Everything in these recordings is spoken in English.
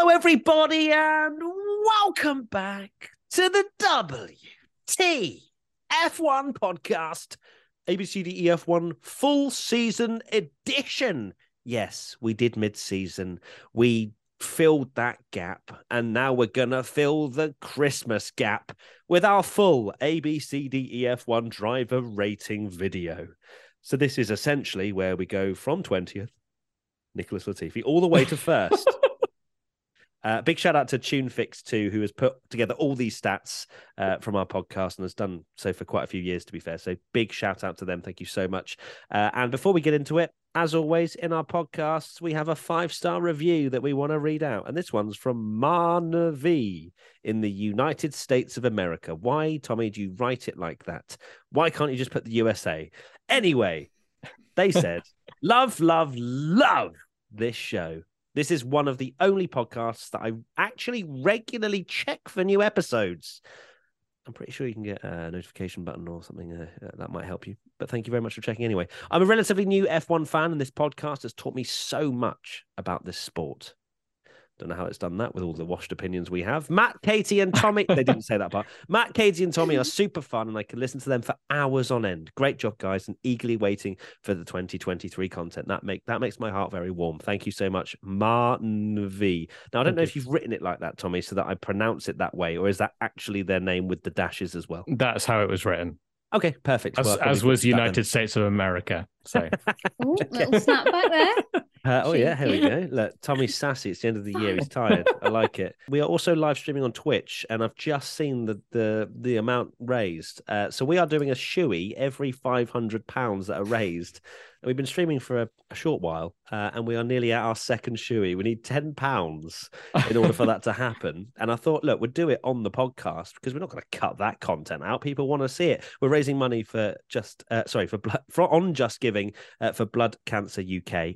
Hello, everybody, and welcome back to the WTF1 podcast, ABCDEF1 full season edition. Yes, we did mid season. We filled that gap, and now we're going to fill the Christmas gap with our full ABCDEF1 driver rating video. So, this is essentially where we go from 20th, Nicholas Latifi, all the way to first. Uh, big shout out to TuneFix too, who has put together all these stats uh, from our podcast and has done so for quite a few years. To be fair, so big shout out to them. Thank you so much. Uh, and before we get into it, as always in our podcasts, we have a five star review that we want to read out, and this one's from Marnavi in the United States of America. Why, Tommy, do you write it like that? Why can't you just put the USA? Anyway, they said, "Love, love, love this show." This is one of the only podcasts that I actually regularly check for new episodes. I'm pretty sure you can get a notification button or something uh, uh, that might help you. But thank you very much for checking anyway. I'm a relatively new F1 fan, and this podcast has taught me so much about this sport. Don't know how it's done that with all the washed opinions we have. Matt, Katie, and Tommy. they didn't say that part. Matt, Katie, and Tommy are super fun, and I can listen to them for hours on end. Great job, guys, and eagerly waiting for the 2023 content. That make that makes my heart very warm. Thank you so much, Martin V. Now I don't Thank know you. if you've written it like that, Tommy, so that I pronounce it that way, or is that actually their name with the dashes as well? That's how it was written, Okay, perfect. as, Well, as was fixed that then. United States of America. So Ooh, little snap back there. Uh, oh yeah, here we go. Look, Tommy's sassy. It's the end of the year. He's tired. I like it. We are also live streaming on Twitch, and I've just seen the the the amount raised. Uh, so we are doing a shoey every five hundred pounds that are raised. And we've been streaming for a, a short while, uh, and we are nearly at our second shoey. We need ten pounds in order for that to happen. And I thought, look, we'll do it on the podcast because we're not going to cut that content out. People want to see it. We're raising money for just uh, sorry for for on Just Giving uh, for Blood Cancer UK.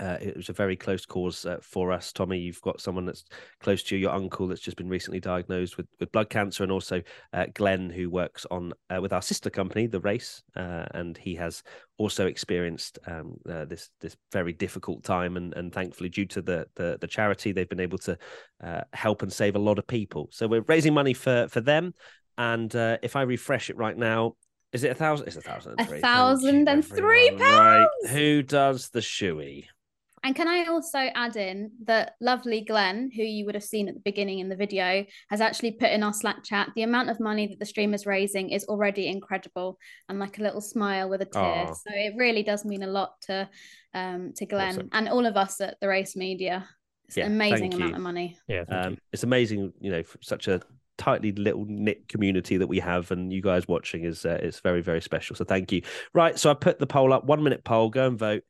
Uh, it was a very close cause uh, for us, Tommy. You've got someone that's close to you, your uncle, that's just been recently diagnosed with, with blood cancer, and also uh, Glenn, who works on uh, with our sister company, The Race, uh, and he has also experienced um, uh, this this very difficult time, and and thankfully, due to the the, the charity, they've been able to uh, help and save a lot of people. So we're raising money for for them, and uh, if I refresh it right now. Is it a thousand? It's a thousand. A thousand and three three. Thank thousand you, and three everyone. Right. pounds! Who does the shoey? And can I also add in that lovely Glenn, who you would have seen at the beginning in the video, has actually put in our Slack chat the amount of money that the stream is raising is already incredible, and like a little smile with a tear. Aw. So it really does mean a lot to um to Glenn Awesome. and all of us at the Race Media. It's Yeah, an amazing amount you. of money. yeah, Um, it's amazing, you know, such a tightly little knit community that we have, and you guys watching is uh, it's very very special. So thank you. Right, so I put the poll up, one minute poll. Go and vote.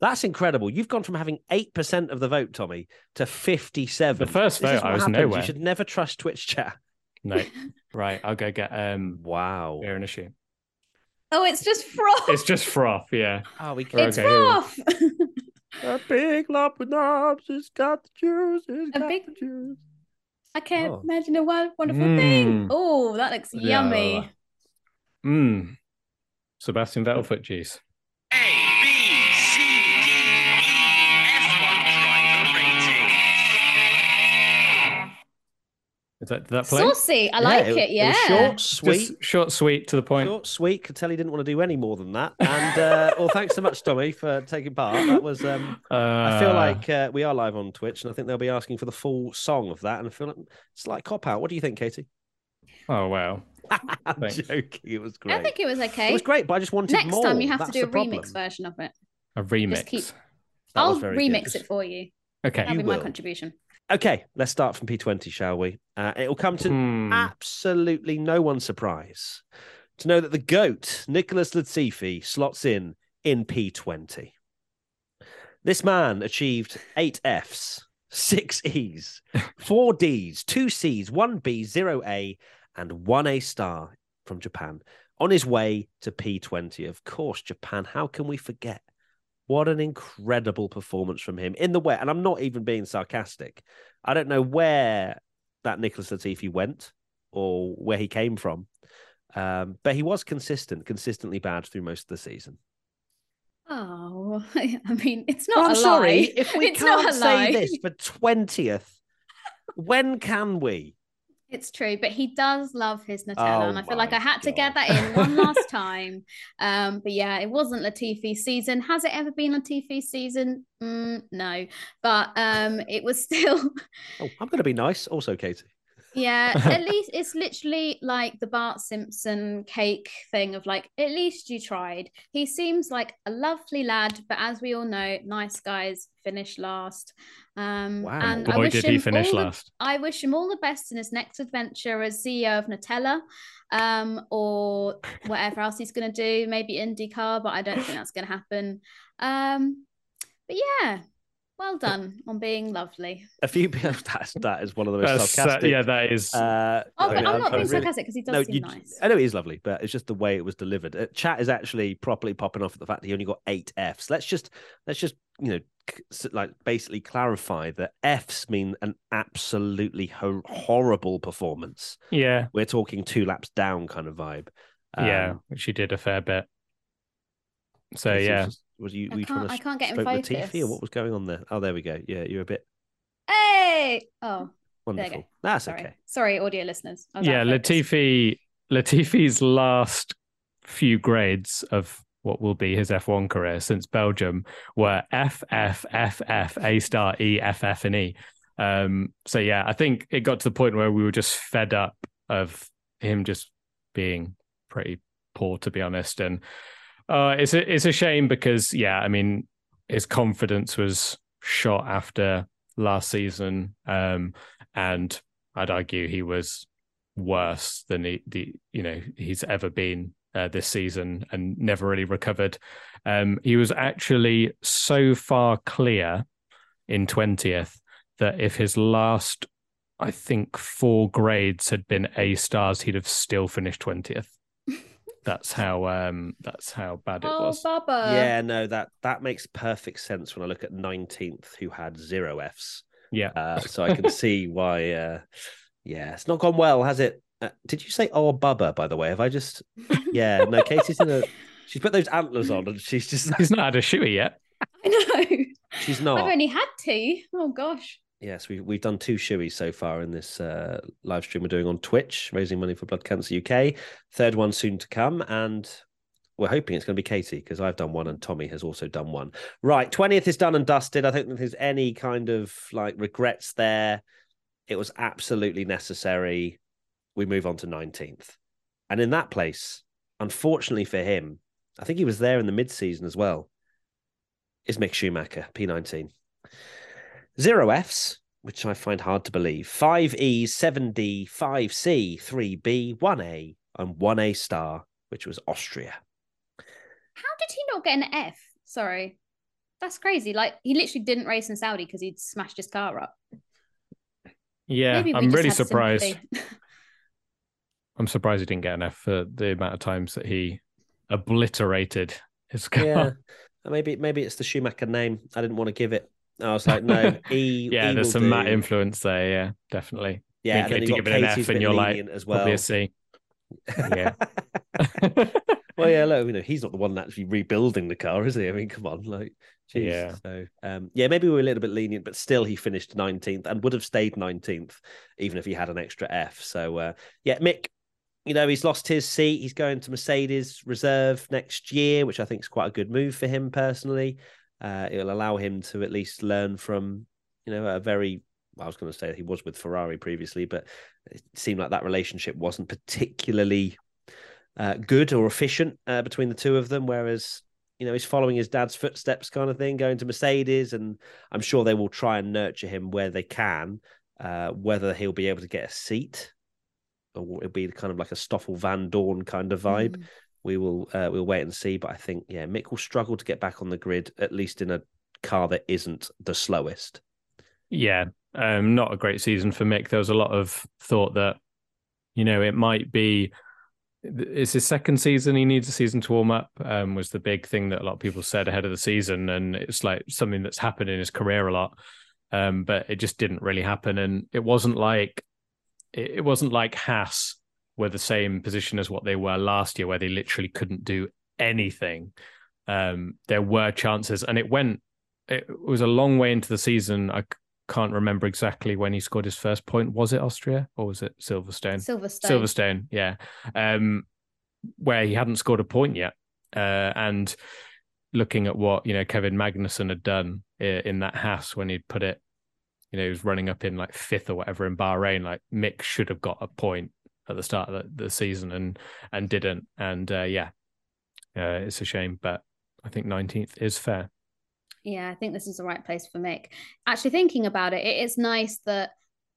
That's incredible. You've gone from having eight percent of the vote, Tommy, to fifty-seven. The first This is vote, I what was happens. nowhere. You should never trust Twitch chat. no, right. I'll go get um Wow. beer and a shoe. Oh, it's just froth. It's just froth. Yeah, Oh, we We're It's okay froth. a big lump of knobs. It's got the juice. It's A got big- the juice. I can't Oh. imagine a won- wonderful thing. Mm. Oh, that looks Yeah. yummy. Mmm. Sebastian Vettel foot juice. Is that did that play? Saucy. I like it. Yeah. was short, sweet. Just short, sweet, to the point. Short, sweet. Could tell he didn't want to do any more than that. And uh, well, thanks so much, Tommy, for taking part. That was. Um, I feel Uh, like uh, we are live on Twitch, and I think they'll be asking for the full song of that. And I feel like it's like cop out. What do you think, Katie? Oh wow. I'm Thanks. joking. It was great. I think it was okay. It was great, but I just wanted Next more. time you have That's to do a problem. remix version of it. A remix. keep- I'll remix good. it for you. Okay. That'll You be my will. contribution. Okay, let's start from P20, shall we? Uh, it will come to Hmm. absolutely no one's surprise to know that the GOAT, Nicholas Latifi, slots in in P20. This man achieved eight Fs, six E's, four D's, two C's, one B, zero A, and one A star from Japan on his way to P20. Of course, Japan. How can we forget? What an incredible performance from him in the wet. And I'm not even being sarcastic. I don't know where that Nicholas Latifi went or where he came from, um, but he was consistent, consistently bad through most of the season. Oh, I mean, it's Well, not I'm a sorry lie. if we it's not can't a say lie. this for twentieth. When can we? It's true, but he does love his Nutella, Oh and I feel like I had to get that in one last time. Um, but yeah, it wasn't Latifi's season. Has it ever been Latifi's season? Mm, no, but um, it was still. Oh, I'm going to be nice. Also, Katie. Yeah, at least it's literally like the Bart Simpson cake thing of like, at least you tried. He seems like a lovely lad, but as we all know, nice guys finish last. Um, Wow. and I wish did he him finish all the- last. I wish him all the best in his next adventure as CEO of Nutella, um, or whatever else he's going to do. Maybe IndyCar, but I don't think that's going to happen. Um, but yeah, well done on being lovely. A few people. That's that is one of the most That's, uh, sarcastic. yeah, that is. Uh, Oh, I but mean, I'm not being really- sarcastic because he does No, seem you, nice. I know he's lovely, but it's just the way it was delivered. Uh, chat is actually properly popping off at the fact that he only got eight Fs. Let's just let's just you know like basically clarify that Fs mean an absolutely ho- horrible performance. yeah, We're talking two laps down kind of vibe. yeah, Um, she did a fair bit. So yeah, was, was you, I were you trying can't- to I can't get in stroke Latifi, or what was going on there? Oh, there we go. Yeah, you're a bit Hey! Oh, wonderful. That's Sorry. okay. Sorry, audio listeners. Yeah, out of focus. Latifi Latifi's last few grades of what will be his F1 career since Belgium were F F F F A star E F F and E. Um, so yeah, I think it got to the point where we were just fed up of him just being pretty poor, to be honest. And uh, it's a it's a shame because yeah, I mean his confidence was shot after last season, um, and I'd argue he was worse than he, the you know he's ever been uh, this season and never really recovered. Um, he was actually so far clear in twentieth that if his last, I think, four grades had been A stars, he'd have still finished twentieth. That's how um that's how bad it was. Oh, was. Bubba. yeah, no, that that makes perfect sense when I look at 19th, who had zero Fs. Yeah. Uh, so I can see why. Uh, yeah, it's not gone well, has it? Uh, did you say "oh Bubba"? By the way, have I just? Yeah, no. Katie's in a. She's put those antlers on, and she's just. She's not had a shoey yet. I know. She's not. I've only had two. Oh gosh. Yes, we, we've done two shoeys so far in this uh, live stream we're doing on Twitch, raising money for Blood Cancer UK. Third one soon to come, and we're hoping it's going to be Katie because I've done one and Tommy has also done one. Right, twentieth is done and dusted. I don't think there's any kind of like regrets there. It was absolutely necessary. We move on to nineteenth, and in that place, unfortunately for him, I think he was there in the mid-season as well. Is Mick Schumacher, P19. Zero Fs, which I find hard to believe. Five E's, seven D, five C, three B, one A, and one A star, which was Austria. How did he not get an F? Sorry. That's crazy. Like he literally didn't race in Saudi because he'd smashed his car up. Yeah, I'm really surprised. I'm surprised he didn't get an F for the amount of times that he obliterated his car. Yeah, maybe maybe it's the Schumacher name. I didn't want to give it. I was like, no, E. yeah, E there's some Matt influence there. Yeah, definitely. Yeah, I and then to you give it an Katie's F, and you're like, as well. Probably a C. Yeah. well, yeah, look, you know, he's not the one actually rebuilding the car, is he? I mean, come on, like, geez. Yeah. So, um, yeah, maybe we were a little bit lenient, but still, he finished 19th and would have stayed 19th even if he had an extra F. So, uh, yeah, Mick, you know, he's lost his seat. He's going to Mercedes reserve next year, which I think is quite a good move for him personally. Uh, it'll allow him to at least learn from, you know, a very I was going to say he was with Ferrari previously, but it seemed like that relationship wasn't particularly uh, good or efficient uh, between the two of them. Whereas, you know, he's following his dad's footsteps, kind of thing, going to Mercedes, and I'm sure they will try and nurture him where they can. Uh, whether he'll be able to get a seat, or it'll be kind of like a Stoffel Vandoorne kind of vibe. Mm. We will uh, we'll wait and see. But I think yeah, Mick will struggle to get back on the grid, at least in a car that isn't the slowest. Yeah, um, not a great season for Mick. There was a lot of thought that, you know, it might be it's his second season. He needs a season to warm up. Um, was the big thing that a lot of people said ahead of the season, and it's like something that's happened in his career a lot. Um, but it just didn't really happen, and it wasn't like it, wasn't like Haas were the same position as what they were last year, where they literally couldn't do anything. Um, there were chances, and it went. It was a long way into the season. I can't remember exactly when he scored his first point. Was it Austria or was it Silverstone? Silverstone. Silverstone, yeah. Um, where he hadn't scored a point yet. Uh, and looking at what, you know, Kevin Magnussen had done in that Haas when he'd put it, you know, he was running up in like fifth or whatever in Bahrain. Like Mick should have got a point at the start of the, the season and and didn't. And uh, yeah, uh, it's a shame, but I think 19th is fair. Yeah, I think this is the right place for Mick. Actually, thinking about it, it is nice that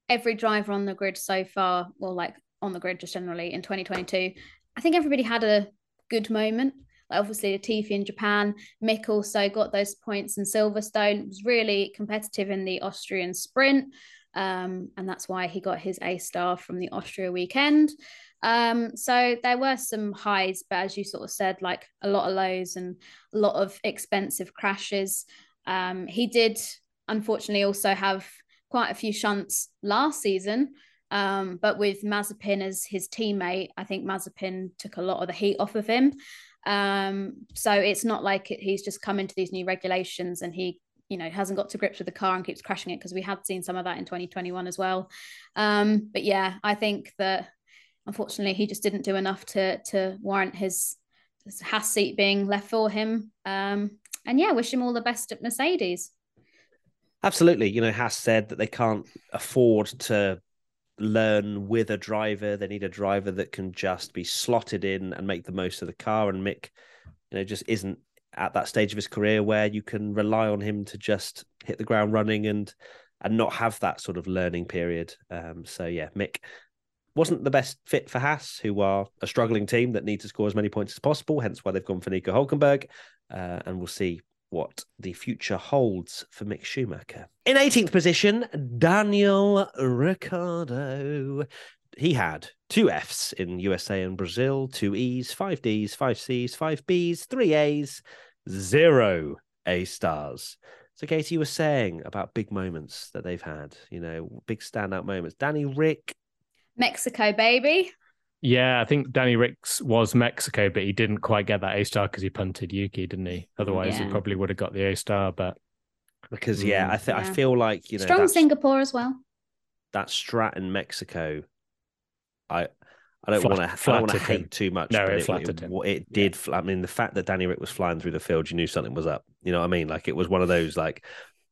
every driver on the grid so far, well, like on the grid just generally in 2022, I think everybody had a good moment. Like obviously, Latifi in Japan, Mick also got those points in Silverstone. Was really competitive in the Austrian sprint, um, and that's why he got his A star from the Austria weekend. Um, so there were some highs, but as you sort of said, like a lot of lows and a lot of expensive crashes. Um, he did unfortunately also have quite a few shunts last season. Um, but with Mazepin as his teammate, I think Mazepin took a lot of the heat off of him. Um, so it's not like he's just come into these new regulations and he, you know, hasn't got to grips with the car and keeps crashing it because we had seen some of that in 2021 as well. Um, but yeah, I think that unfortunately he just didn't do enough to to warrant his, his Haas seat being left for him. Um, and yeah, wish him all the best at Mercedes. Absolutely. You know, Haas said that they can't afford to learn with a driver. They need a driver that can just be slotted in and make the most of the car. And Mick, you know, just isn't at that stage of his career where you can rely on him to just hit the ground running and and not have that sort of learning period. Um, so yeah, Mick, wasn't the best fit for Haas, who are a struggling team that need to score as many points as possible, hence why they've gone for Nico Hulkenberg. Uh, and we'll see what the future holds for Mick Schumacher. In 18th position, Daniel Ricciardo. He had two Fs in USA and Brazil, two Es, five Ds, five Cs, five Bs, three As, zero A stars. So, Katie, you were saying about big moments that they've had, you know, big standout moments. Danny Rick Mexico, baby. Yeah, I think Danny Ricks was Mexico, but he didn't quite get that A star because he punted Yuki, didn't he? Otherwise, Yeah. he probably would have got the A star. But because yeah, mm. I think I feel like you know Strong Singapore as well. that strat in Mexico. I I don't want to I don't want to hate too much. No, but it it, flattered it, him. it did. fl- I mean, the fact that Danny Rick was flying through the field, you knew something was up. You know what I mean? Like it was one of those like,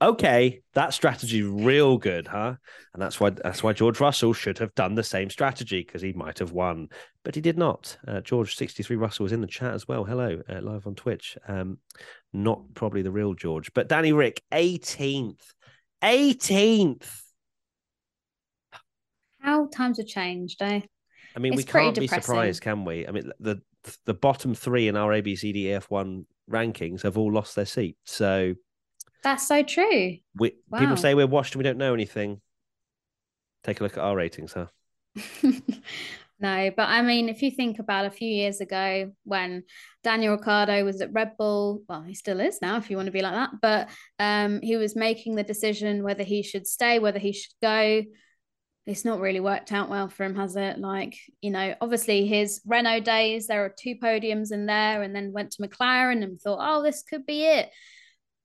okay, that strategy real good, huh? And that's why that's why George Russell should have done the same strategy because he might have won, but he did not. Uh, George sixty three Russell was in the chat as well. Hello, uh, live on Twitch. Um, not probably the real George, but Danny Rick eighteenth, eighteenth. How times have changed, eh? I mean, It's we can't be surprised, can we? I mean, the the bottom three in our ABCDEF one rankings have all lost their seat. So That's so true. we Wow. people say we're washed and we don't know anything. Take a look at our ratings, huh? no, but I mean, if you think about a few years ago when Daniel Ricciardo was at Red Bull, well, he still is now, if you want to be like that, but um, he was making the decision whether he should stay, whether he should go. It's not really worked out well for him, has it? Like, you know, obviously his Renault days, there are two podiums in there, and then went to McLaren and thought, oh, this could be it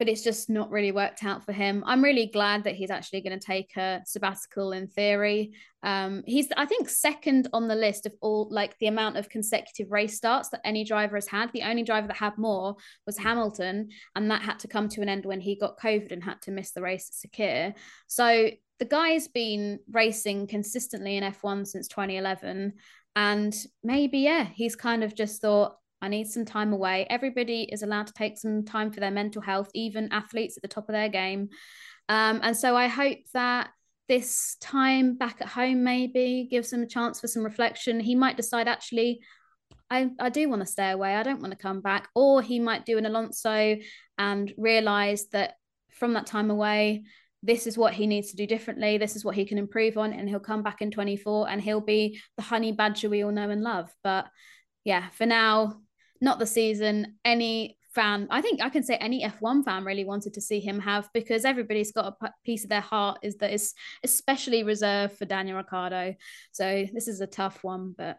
but it's just not really worked out for him. I'm really glad that he's actually going to take a sabbatical in theory. Um, he's, I think, second on the list of all like the amount of consecutive race starts that any driver has had. The only driver that had more was Hamilton, and that had to come to an end when he got COVID and had to miss the race at Sakhir. So the guy's been racing consistently in F1 since 2011. And maybe, yeah, he's kind of just thought, I need some time away. Everybody is allowed to take some time for their mental health, even athletes at the top of their game. Um, and so I hope that this time back at home maybe gives him a chance for some reflection. He might decide, actually, I, I do want to stay away. I don't want to come back. Or he might do an Alonso and realize that from that time away, this is what he needs to do differently. This is what he can improve on, and he'll come back in 24 and he'll be the honey badger we all know and love. But yeah, for now, not the season. Any fan, I think I can say any F1 fan really wanted to see him have because everybody's got a piece of their heart is that is especially reserved for Daniel Ricciardo. So this is a tough one, but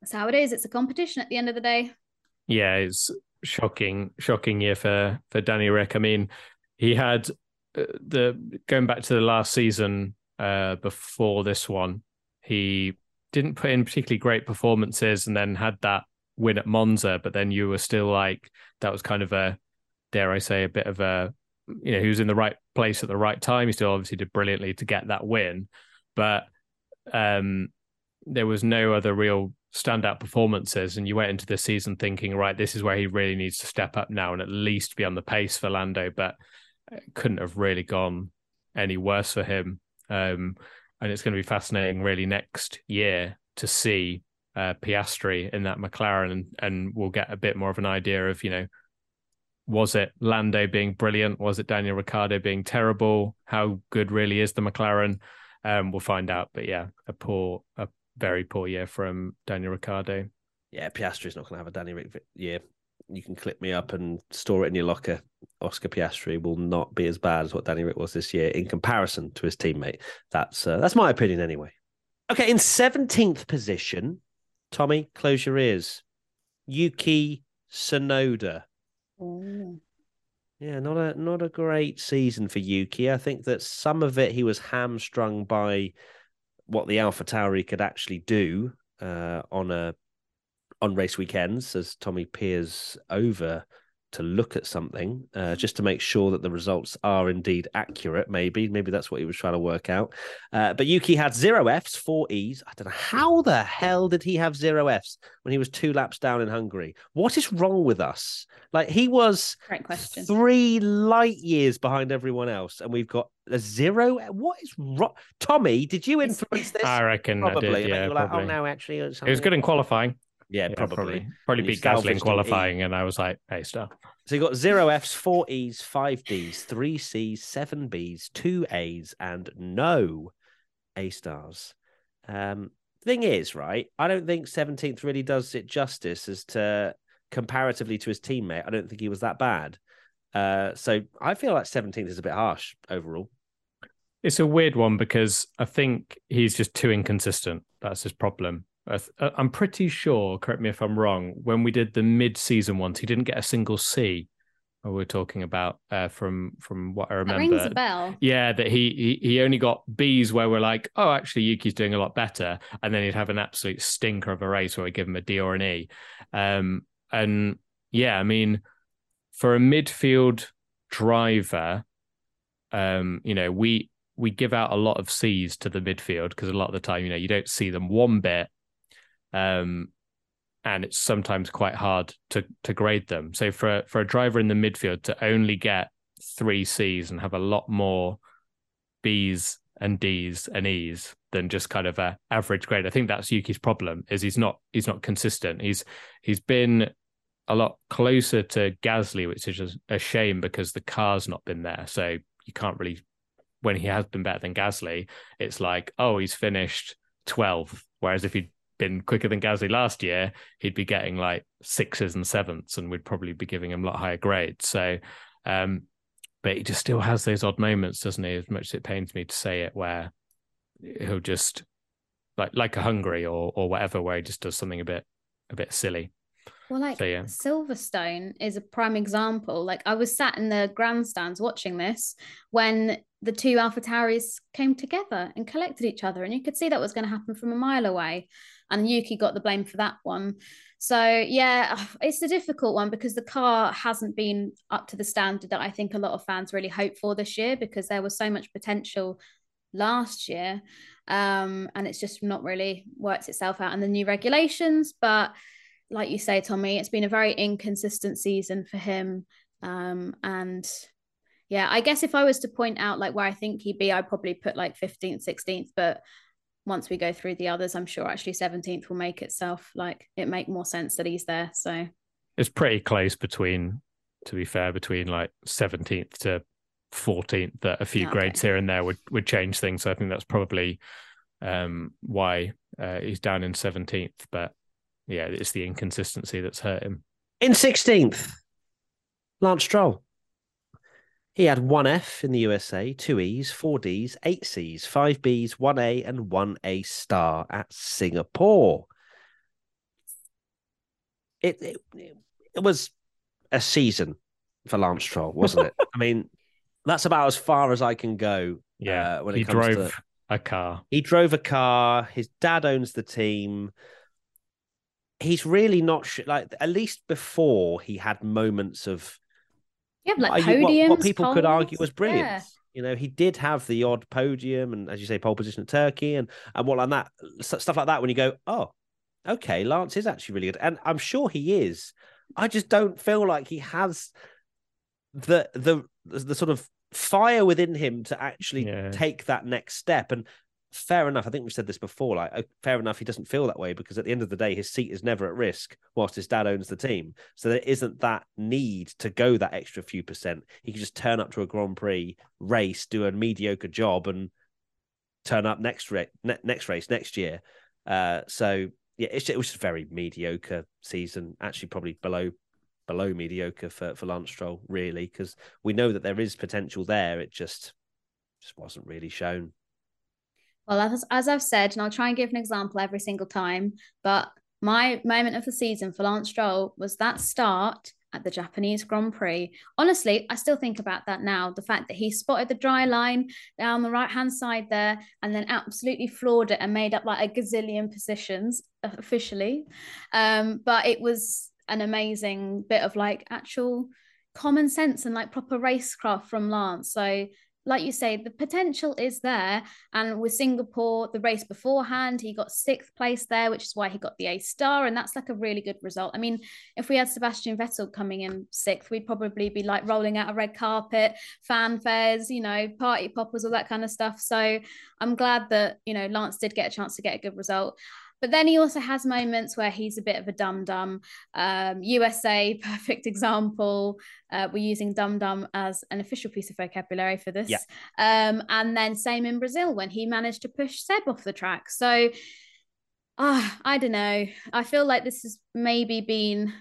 that's how it is. It's a competition at the end of the day. Yeah, it's shocking, shocking year for for Danny Rick. I mean, he had uh, the going back to the last season uh, before this one, he didn't put in particularly great performances, and then had that win at Monza. But then you were still like that was kind of a dare I say a bit of a you know he was in the right place at the right time. He still obviously did brilliantly to get that win, but um, there was no other real standout performances and you went into the season thinking right this is where he really needs to step up now and at least be on the pace for Lando but couldn't have really gone any worse for him um, and it's going to be fascinating really next year to see uh, Piastri in that McLaren and, and we'll get a bit more of an idea of you know was it Lando being brilliant was it Daniel Ricciardo being terrible how good really is the McLaren um, we'll find out but yeah a poor a very poor year from Daniel Ricciardo. Yeah, Piastri's not going to have a Danny Rick year. You can clip me up and store it in your locker. Oscar Piastri will not be as bad as what Danny Rick was this year in comparison to his teammate. That's uh, that's my opinion anyway. Okay, in seventeenth position, Tommy, close your ears. Yuki Tsunoda. Oh. Yeah, not a not a great season for Yuki. I think that some of it he was hamstrung by what the Alpha Tauri could actually do uh, on a on race weekends as Tommy peers over to look at something uh, just to make sure that the results are indeed accurate. Maybe, maybe that's what he was trying to work out. Uh, but Yuki had zero Fs, four Es. I don't know how the hell did he have zero Fs when he was two laps down in Hungary. What is wrong with us? Like he was Great question. three light years behind everyone else, and we've got a zero. What is wrong? Tommy, did you influence this? I reckon Probably. I I did. bet Yeah, you were like, oh no, actually, It was good in qualifying. Yeah, Yeah, probably. probably, probably beat Gasly in an E. qualifying, and I was like, "Hey, stuff." So you got zero Fs, four Es, five Ds, three Cs, seven Bs, two As, and no A stars. Um, thing is, right? I don't think seventeenth really does it justice as to comparatively to his teammate. I don't think he was that bad. Uh, so I feel like seventeenth is a bit harsh overall. It's a weird one because I think he's just too inconsistent. That's his problem. Uh, I'm pretty sure, correct me if I'm wrong, when we did the mid-season ones, he didn't get a single C. What we're talking about uh, from from what I remember. That rings a bell. Yeah, that he, he he only got Bs where we're like, oh, actually Yuki's doing a lot better, and then he'd have an absolute stinker of a race where we give him a D or an E. Um, and yeah, I mean, for a midfield driver, um, you know, we we give out a lot of Cs to the midfield because a lot of the time, you know, you don't see them one bit, um, and it's sometimes quite hard to to grade them. So for for a driver in the midfield to only get three Cs and have a lot more Bs and Ds and Es than just kind of a average grade. I think that's Yuki's problem is he's not he's not consistent. He's he's been a lot closer to Gasly, which is a shame because the car's not been there. So you can't really when he has been better than Gasly, it's like, oh, he's finished 12th. Whereas if he'd been quicker than Gasly last year, he'd be getting like sixes and sevenths and we'd probably be giving him a lot higher grades. So um but he just still has those odd moments, doesn't he? As much as it pains me to say it, where he'll just like like a Hungary or or whatever, where he just does something a bit a bit silly. Well, like So, yeah. Silverstone is a prime example. Like I was sat in the grandstands watching this when the two Alpha Tauris came together and collected each other, and you could see that was going to happen from a mile away. And Yuki got the blame for that one. So yeah, it's a difficult one because the car hasn't been up to the standard that I think a lot of fans really hope for this year because there was so much potential last year, um, and it's just not really worked itself out in the new regulations. But like you say, Tommy, it's been a very inconsistent season for him. Um, and yeah, I guess if I was to point out like where I think he'd be, I'd probably put like 15th, 16th. But once we go through the others, I'm sure actually 17th will make itself like it make more sense that he's there. So It's pretty close between, to be fair, between like seventeenth to 14th that a few Okay. grades here and there would would change things. So I think that's probably um, why uh, he's down in 17th. But yeah, it's the inconsistency that's hurt him. In 16th, Lance Stroll. He had one F in the USA, two E's, four D's, eight C's, five B's, one A, and one A star at Singapore. It, it, it was a season for Lance Stroll, wasn't it? I mean, that's about as far as I can go. Yeah, uh, when he it comes drove to a car. he drove a car. His dad owns the team. He's really not sh- like at least before he had moments of Yeah, like what- what- podiums. what, people could argue was brilliant. Yeah. You know, he did have the odd podium and, as you say, pole position at Turkey and and what like that stuff like that. When you go, oh, okay, Lance is actually really good, and I'm sure he is. I just don't feel like he has the the the sort of fire within him to actually Yeah. take that next step. And fair enough, I think we've said this before. Like, uh, fair enough, he doesn't feel that way because at the end of the day, his seat is never at risk whilst his dad owns the team. So there isn't that need to go that extra few percent. He can just turn up to a Grand Prix race, do a mediocre job, and turn up next ne- next race next year. Uh, so yeah, it was just a very mediocre season. Actually, probably below below mediocre for for Lance Stroll, really, because we know that there is potential there. It just just wasn't really shown. Well, as, as I've said, and I'll try and give an example every single time, but my moment of the season for Lance Stroll was that start at the Japanese Grand Prix. Honestly, I still think about that now. The fact that he spotted the dry line down the right hand side there and then absolutely floored it and made up like a gazillion positions officially. Um, but it was an amazing bit of like actual common sense and like proper racecraft from Lance. So like you say, the potential is there. And with Singapore, the race beforehand, he got sixth place there, which is why he got the A star. And that's like a really good result. I mean, if we had Sebastian Vettel coming in sixth, we'd probably be like rolling out a red carpet, fanfares, you know, party poppers, all that kind of stuff. So I'm glad that, you know, Lance did get a chance to get a good result. But then he also has moments where he's a bit of a dum dum. Um, USA, perfect example. Uh, we're using dum dum as an official piece of vocabulary for this. Yeah. Um, and then same in Brazil when he managed to push Seb off the track. So, ah, I don't know. I feel like this has maybe been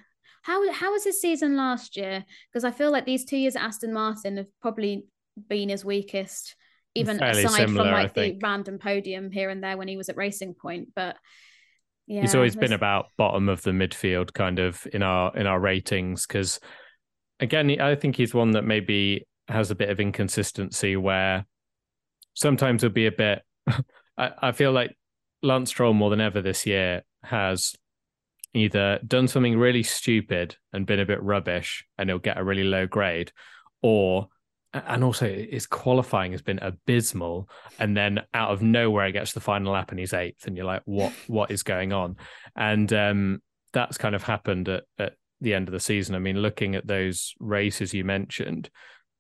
how how was his season last year? Because I feel like these two years at Aston Martin have probably been his weakest, even Fairly aside similar, from like the random podium here and there when he was at Racing Point. But yeah, he's always been about bottom of the midfield kind of in our in our ratings because again i think he's one that maybe has a bit of inconsistency where sometimes he'll be a bit I, I feel like lance stroll more than ever this year has either done something really stupid and been a bit rubbish and he'll get a really low grade or and also his qualifying has been abysmal and then out of nowhere he gets the final lap and he's eighth and you're like what what is going on and um that's kind of happened at, at the end of the season i mean looking at those races you mentioned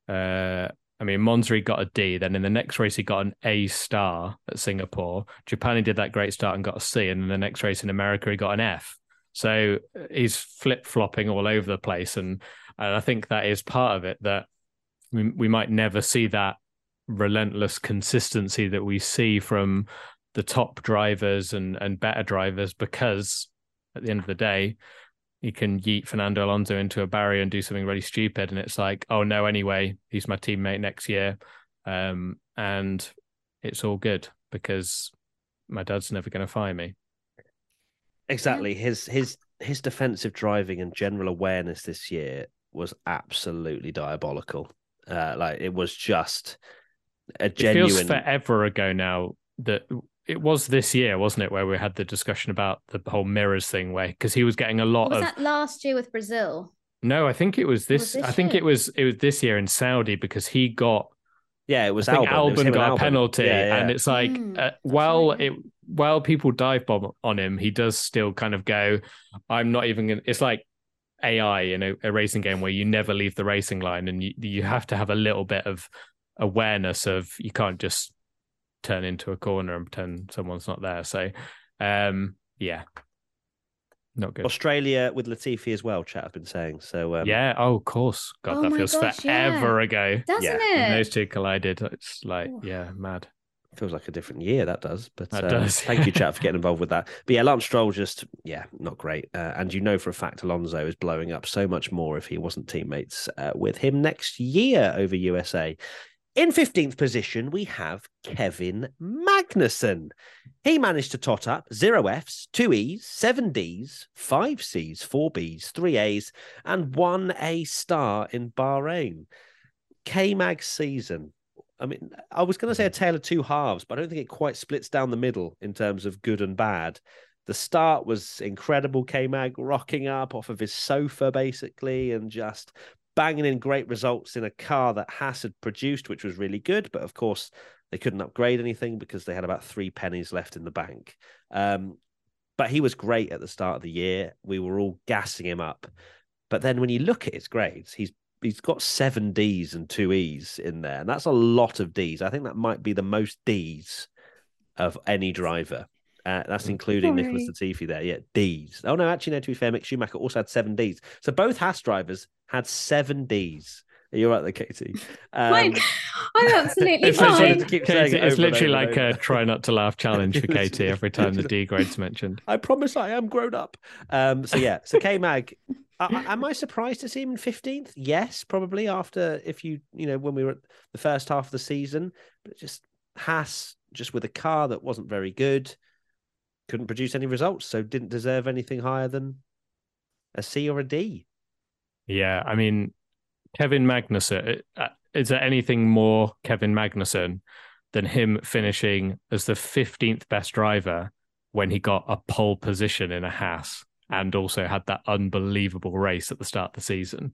uh I mean, Monza he got a D. Then in the next race, he got an A star at Singapore. Japan, he did that great start and got a C. And in the next race in America, he got an F. So uh, he's flip flopping all over the place. And, and I think that is part of it that we, might never see that relentless consistency that we see from the top drivers and, and better drivers because at the end of the day, you can yeet Fernando Alonso into a barrier and do something really stupid. And it's like, oh no, anyway, he's my teammate next year. Um, and it's all good because my dad's never going to fire me. Exactly. His his his defensive driving and general awareness this year was absolutely diabolical. Uh, like it was just a genuine. It feels forever ago now that it was this year, wasn't it, where we had the discussion about the whole mirrors thing, where because he was getting a lot was of that last year with Brazil? no, I think it was was this. this I think year? it was it was this year in Saudi because he got yeah, it was I think Albon. It was Albon got a penalty, Yeah, yeah. and it's like Mm, uh, that's while right, it while people dive bomb on him, he does still kind of go, "I'm not even gonna." It's like AI in a, a racing game where you never leave the racing line, and you you have to have a little bit of awareness of you can't just turn into a corner and pretend someone's not there. So, um, yeah, Not good. Australia with Latifi as well. Chat I've been saying so. Um, yeah. Oh, of course. God, Oh that feels gosh, yeah. forever ago. Doesn't Yeah. When it? those two collided. It's like, Oof. yeah, mad. Feels like a different year that does but That uh, does, thank you chat for getting involved with that. But yeah lance stroll just yeah not great. Uh, and you know for a fact alonso is blowing up so much more if he wasn't teammates uh, with him next year over usa in 15th position we have kevin magnussen. He managed to tot up zero f's two e's seven d's five c's four b's three a's and one a star in bahrain. K-mag season I mean, I was going to say a tale of two halves, but I don't think it quite splits down the middle in terms of good and bad. The start was incredible. K Mag rocking up off of his sofa, basically, and just banging in great results in a car that Haas had produced, which was really good. But of course, they couldn't upgrade anything because they had about three pennies left in the bank. Um, but he was great at the start of the year. We were all gassing him up. But then when you look at his grades, he's he's got seven D's and two E's in there, and that's a lot of D's. I think that might be the most D's of any driver. Uh, that's including Nicholas Latifi there. Yeah, D's. Oh no, actually, no. To be fair, Mick Schumacher also had seven D's. So both Haas drivers had seven D's. You're right there, Katie. Um, Fine. I'm absolutely It's- I just fine. to keep Katie, it it's literally like a try not to laugh challenge for Katie every time the D grade's mentioned. I promise I am grown up. Um, so yeah, so K Mag. Am I surprised to see him in fifteenth? Yes, probably after if you you know when we were at the first half of the season, but just Haas just with a car that wasn't very good, couldn't produce any results, so didn't deserve anything higher than a C or a D. Yeah, I mean, Kevin Magnussen, uh, is there anything more Kevin Magnussen than him finishing as the 15th best driver when he got a pole position in a Haas and also had that unbelievable race at the start of the season?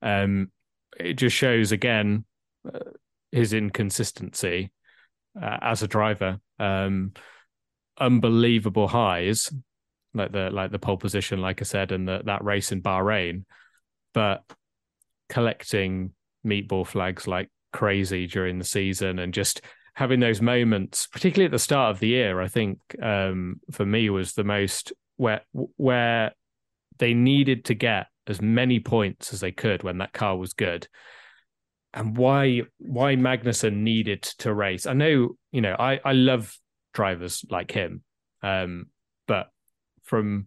Um, it just shows again uh, his inconsistency uh, as a driver. Um, unbelievable highs, like the like the pole position, like I said, and the, that race in Bahrain, but collecting meatball flags like crazy during the season and just having those moments, particularly at the start of the year, I think um, for me was the most where where they needed to get as many points as they could when that car was good. And why why Magnussen needed to race. I know, you know, I, I love drivers like him. Um, but from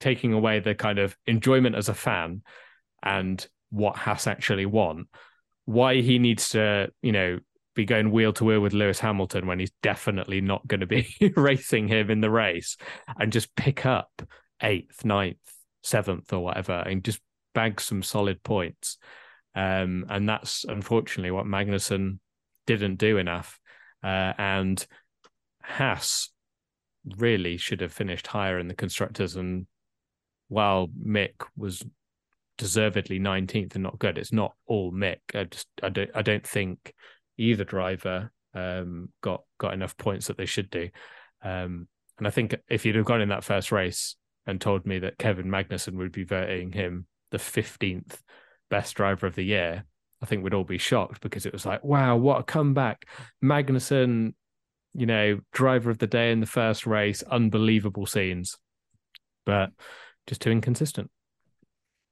taking away the kind of enjoyment as a fan and what Haas actually want, why he needs to, you know, be going wheel to wheel with Lewis Hamilton when he's definitely not going to be racing him in the race and just pick up eighth, ninth, seventh, or whatever and just bag some solid points. Um, and that's unfortunately what Magnussen didn't do enough. Uh, and Haas really should have finished higher in the constructors. And while Mick was deservedly 19th and not good, it's not all Mick. I just I don't I don't think either driver um, got got enough points that they should do. Um, and I think if you'd have gone in that first race and told me that Kevin Magnussen would be voting him the 15th best driver of the year, I think we'd all be shocked because it was like, wow, what a comeback. Magnussen, you know, driver of the day in the first race, unbelievable scenes, but just too inconsistent.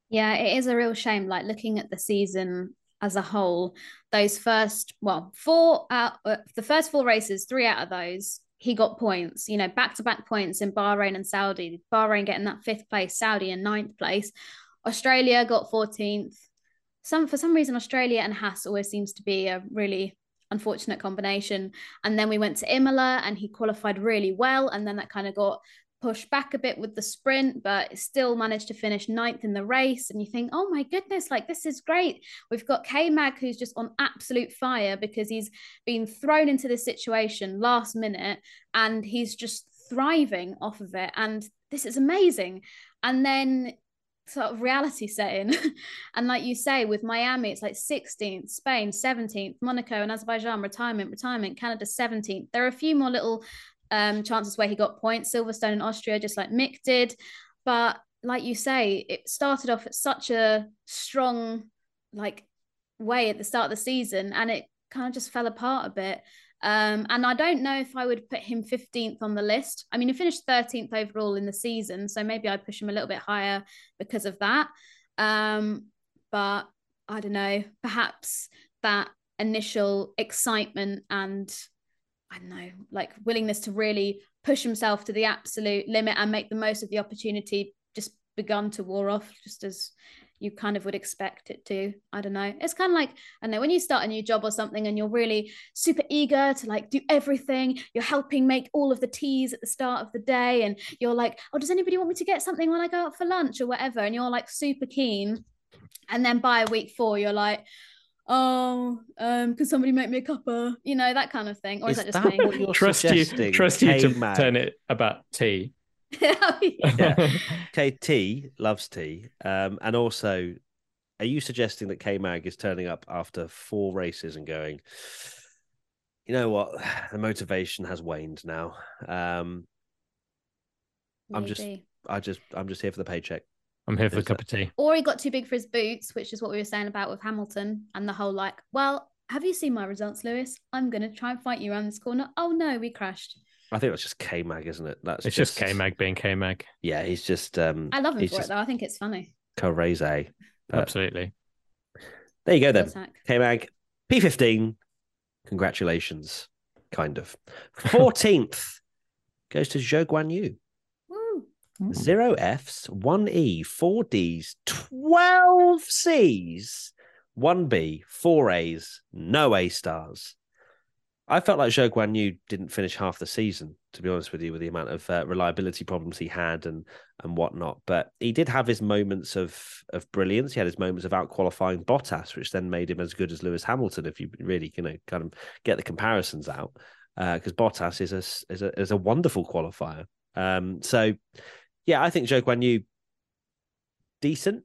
Yeah, it is a real shame. Like looking at the season as a whole, those first, well, four out, uh, the first four races, three out of those, he got points, you know, back to back points in Bahrain and Saudi. Bahrain getting that fifth place, Saudi in ninth place. Australia got 14th. Some for some reason, Australia and Haas always seems to be a really unfortunate combination. And then we went to Imola and he qualified really well. And then that kind of got pushed back a bit with the sprint, but still managed to finish ninth in the race. And you think, oh my goodness, like this is great. We've got K Mag who's just on absolute fire because he's been thrown into this situation last minute and he's just thriving off of it. And this is amazing. And then sort of reality setting. and like you say, with Miami, it's like 16th, Spain, 17th, Monaco and Azerbaijan, retirement, retirement, Canada, 17th. There are a few more little um, chances where he got points, Silverstone in Austria, just like Mick did. But like you say, it started off at such a strong like way at the start of the season and it kind of just fell apart a bit. Um, and I don't know if I would put him 15th on the list. I mean, he finished 13th overall in the season, so maybe I'd push him a little bit higher because of that. Um, but I don't know, perhaps that initial excitement and I don't know, like willingness to really push himself to the absolute limit and make the most of the opportunity just begun to war off, just as you kind of would expect it to. I don't know. It's kind of like, I know, when you start a new job or something and you're really super eager to like do everything, you're helping make all of the teas at the start of the day, and you're like, oh, does anybody want me to get something when I go out for lunch or whatever? And you're like super keen. And then by week four, you're like, oh, um, can somebody make me a cuppa? You know, that kind of thing. Or is, Is that just that me? what you're trust you, trust you to K-Mag? turn it about tea. Yeah. KT loves tea. Um, and also, are you suggesting that K Mag is turning up after four races and going, you know what? The motivation has waned now. Um, I'm just- I just, I'm just here for the paycheck. I'm here for a cup of tea. Or he got too big for his boots, which is what we were saying about with Hamilton and the whole like, well, have you seen my results, Lewis? I'm going to try and fight you around this corner. Oh no, we crashed. I think that's just K Mag, isn't it? That's It's just K Mag being K Mag. Yeah, he's just. Um, I love him for just it though. I think it's funny. Correze. But Absolutely. there you go then. Attack. K Mag P15. Congratulations, kind of. 14th goes to Zhou Guan Yu. Woo. Zero Fs, one E, four Ds, 12 Cs, one B, four A's, no A stars. I felt like Zhou Guan Yu didn't finish half the season, to be honest with you, with the amount of uh, reliability problems he had and and whatnot. But he did have his moments of of brilliance. He had his moments of out qualifying Bottas, which then made him as good as Lewis Hamilton. If you really, you know, kind of get the comparisons out, because Bottas is a is a is a wonderful qualifier. Um, so yeah, I think Zhou Guan Yu decent.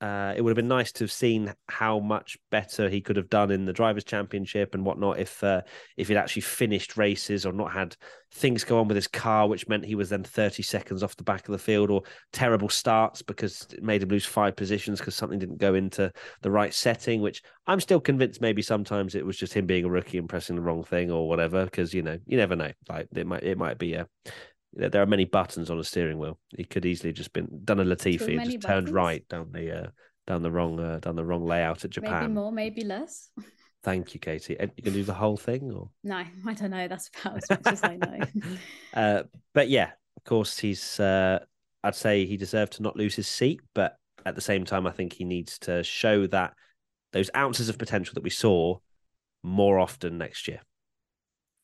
Uh, it would have been nice to have seen how much better he could have done in the drivers' championship and whatnot if uh, if he'd actually finished races or not had things go on with his car, which meant he was then thirty seconds off the back of the field, or terrible starts because it made him lose five positions because something didn't go into the right setting. Which I'm still convinced maybe sometimes it was just him being a rookie and pressing the wrong thing or whatever. Because you know you never know. Like it might it might be a there there are many buttons on a steering wheel. He could easily just been done a Latifi and just turned buttons? right down the uh, down the wrong uh, down the wrong layout at Japan. Maybe more, maybe less. Thank you, Katie. And you can do the whole thing, or No, I don't know. That's about as much as I know. uh, but yeah, of course he's. Uh, I'd say he deserved to not lose his seat, but at the same time, I think he needs to show that those ounces of potential that we saw more often next year.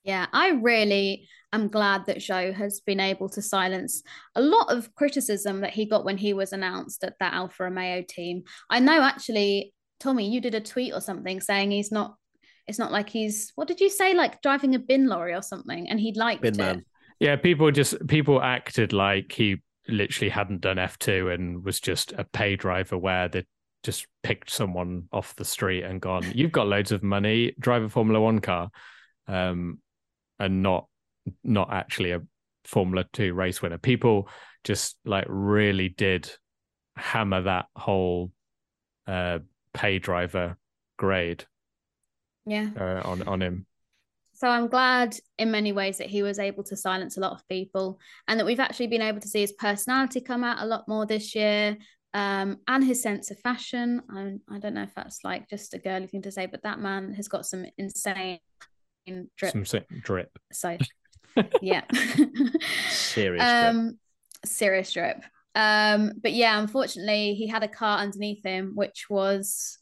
Yeah, I really am glad that Zhou has been able to silence a lot of criticism that he got when he was announced at that Alfa Romeo team. I know actually, Tommy, you did a tweet or something saying he's not. It's not like he's. What did you say? Like driving a bin lorry or something, and he liked Bin it. man. Yeah, people just people acted like he literally hadn't done F2 and was just a pay driver where they just picked someone off the street and gone, You've got loads of money, drive a Formula One car. Um and not not actually a Formula Two race winner. People just like really did hammer that whole uh pay driver grade Yeah. uh, on on him. So I'm glad in many ways that he was able to silence a lot of people and that we've actually been able to see his personality come out a lot more this year um, and his sense of fashion. I, I don't know if that's like just a girly thing to say, but that man has got some insane drip. Some drip. So, yeah. Serious drip. um, serious drip. Um, but yeah, unfortunately, he had a car underneath him, which was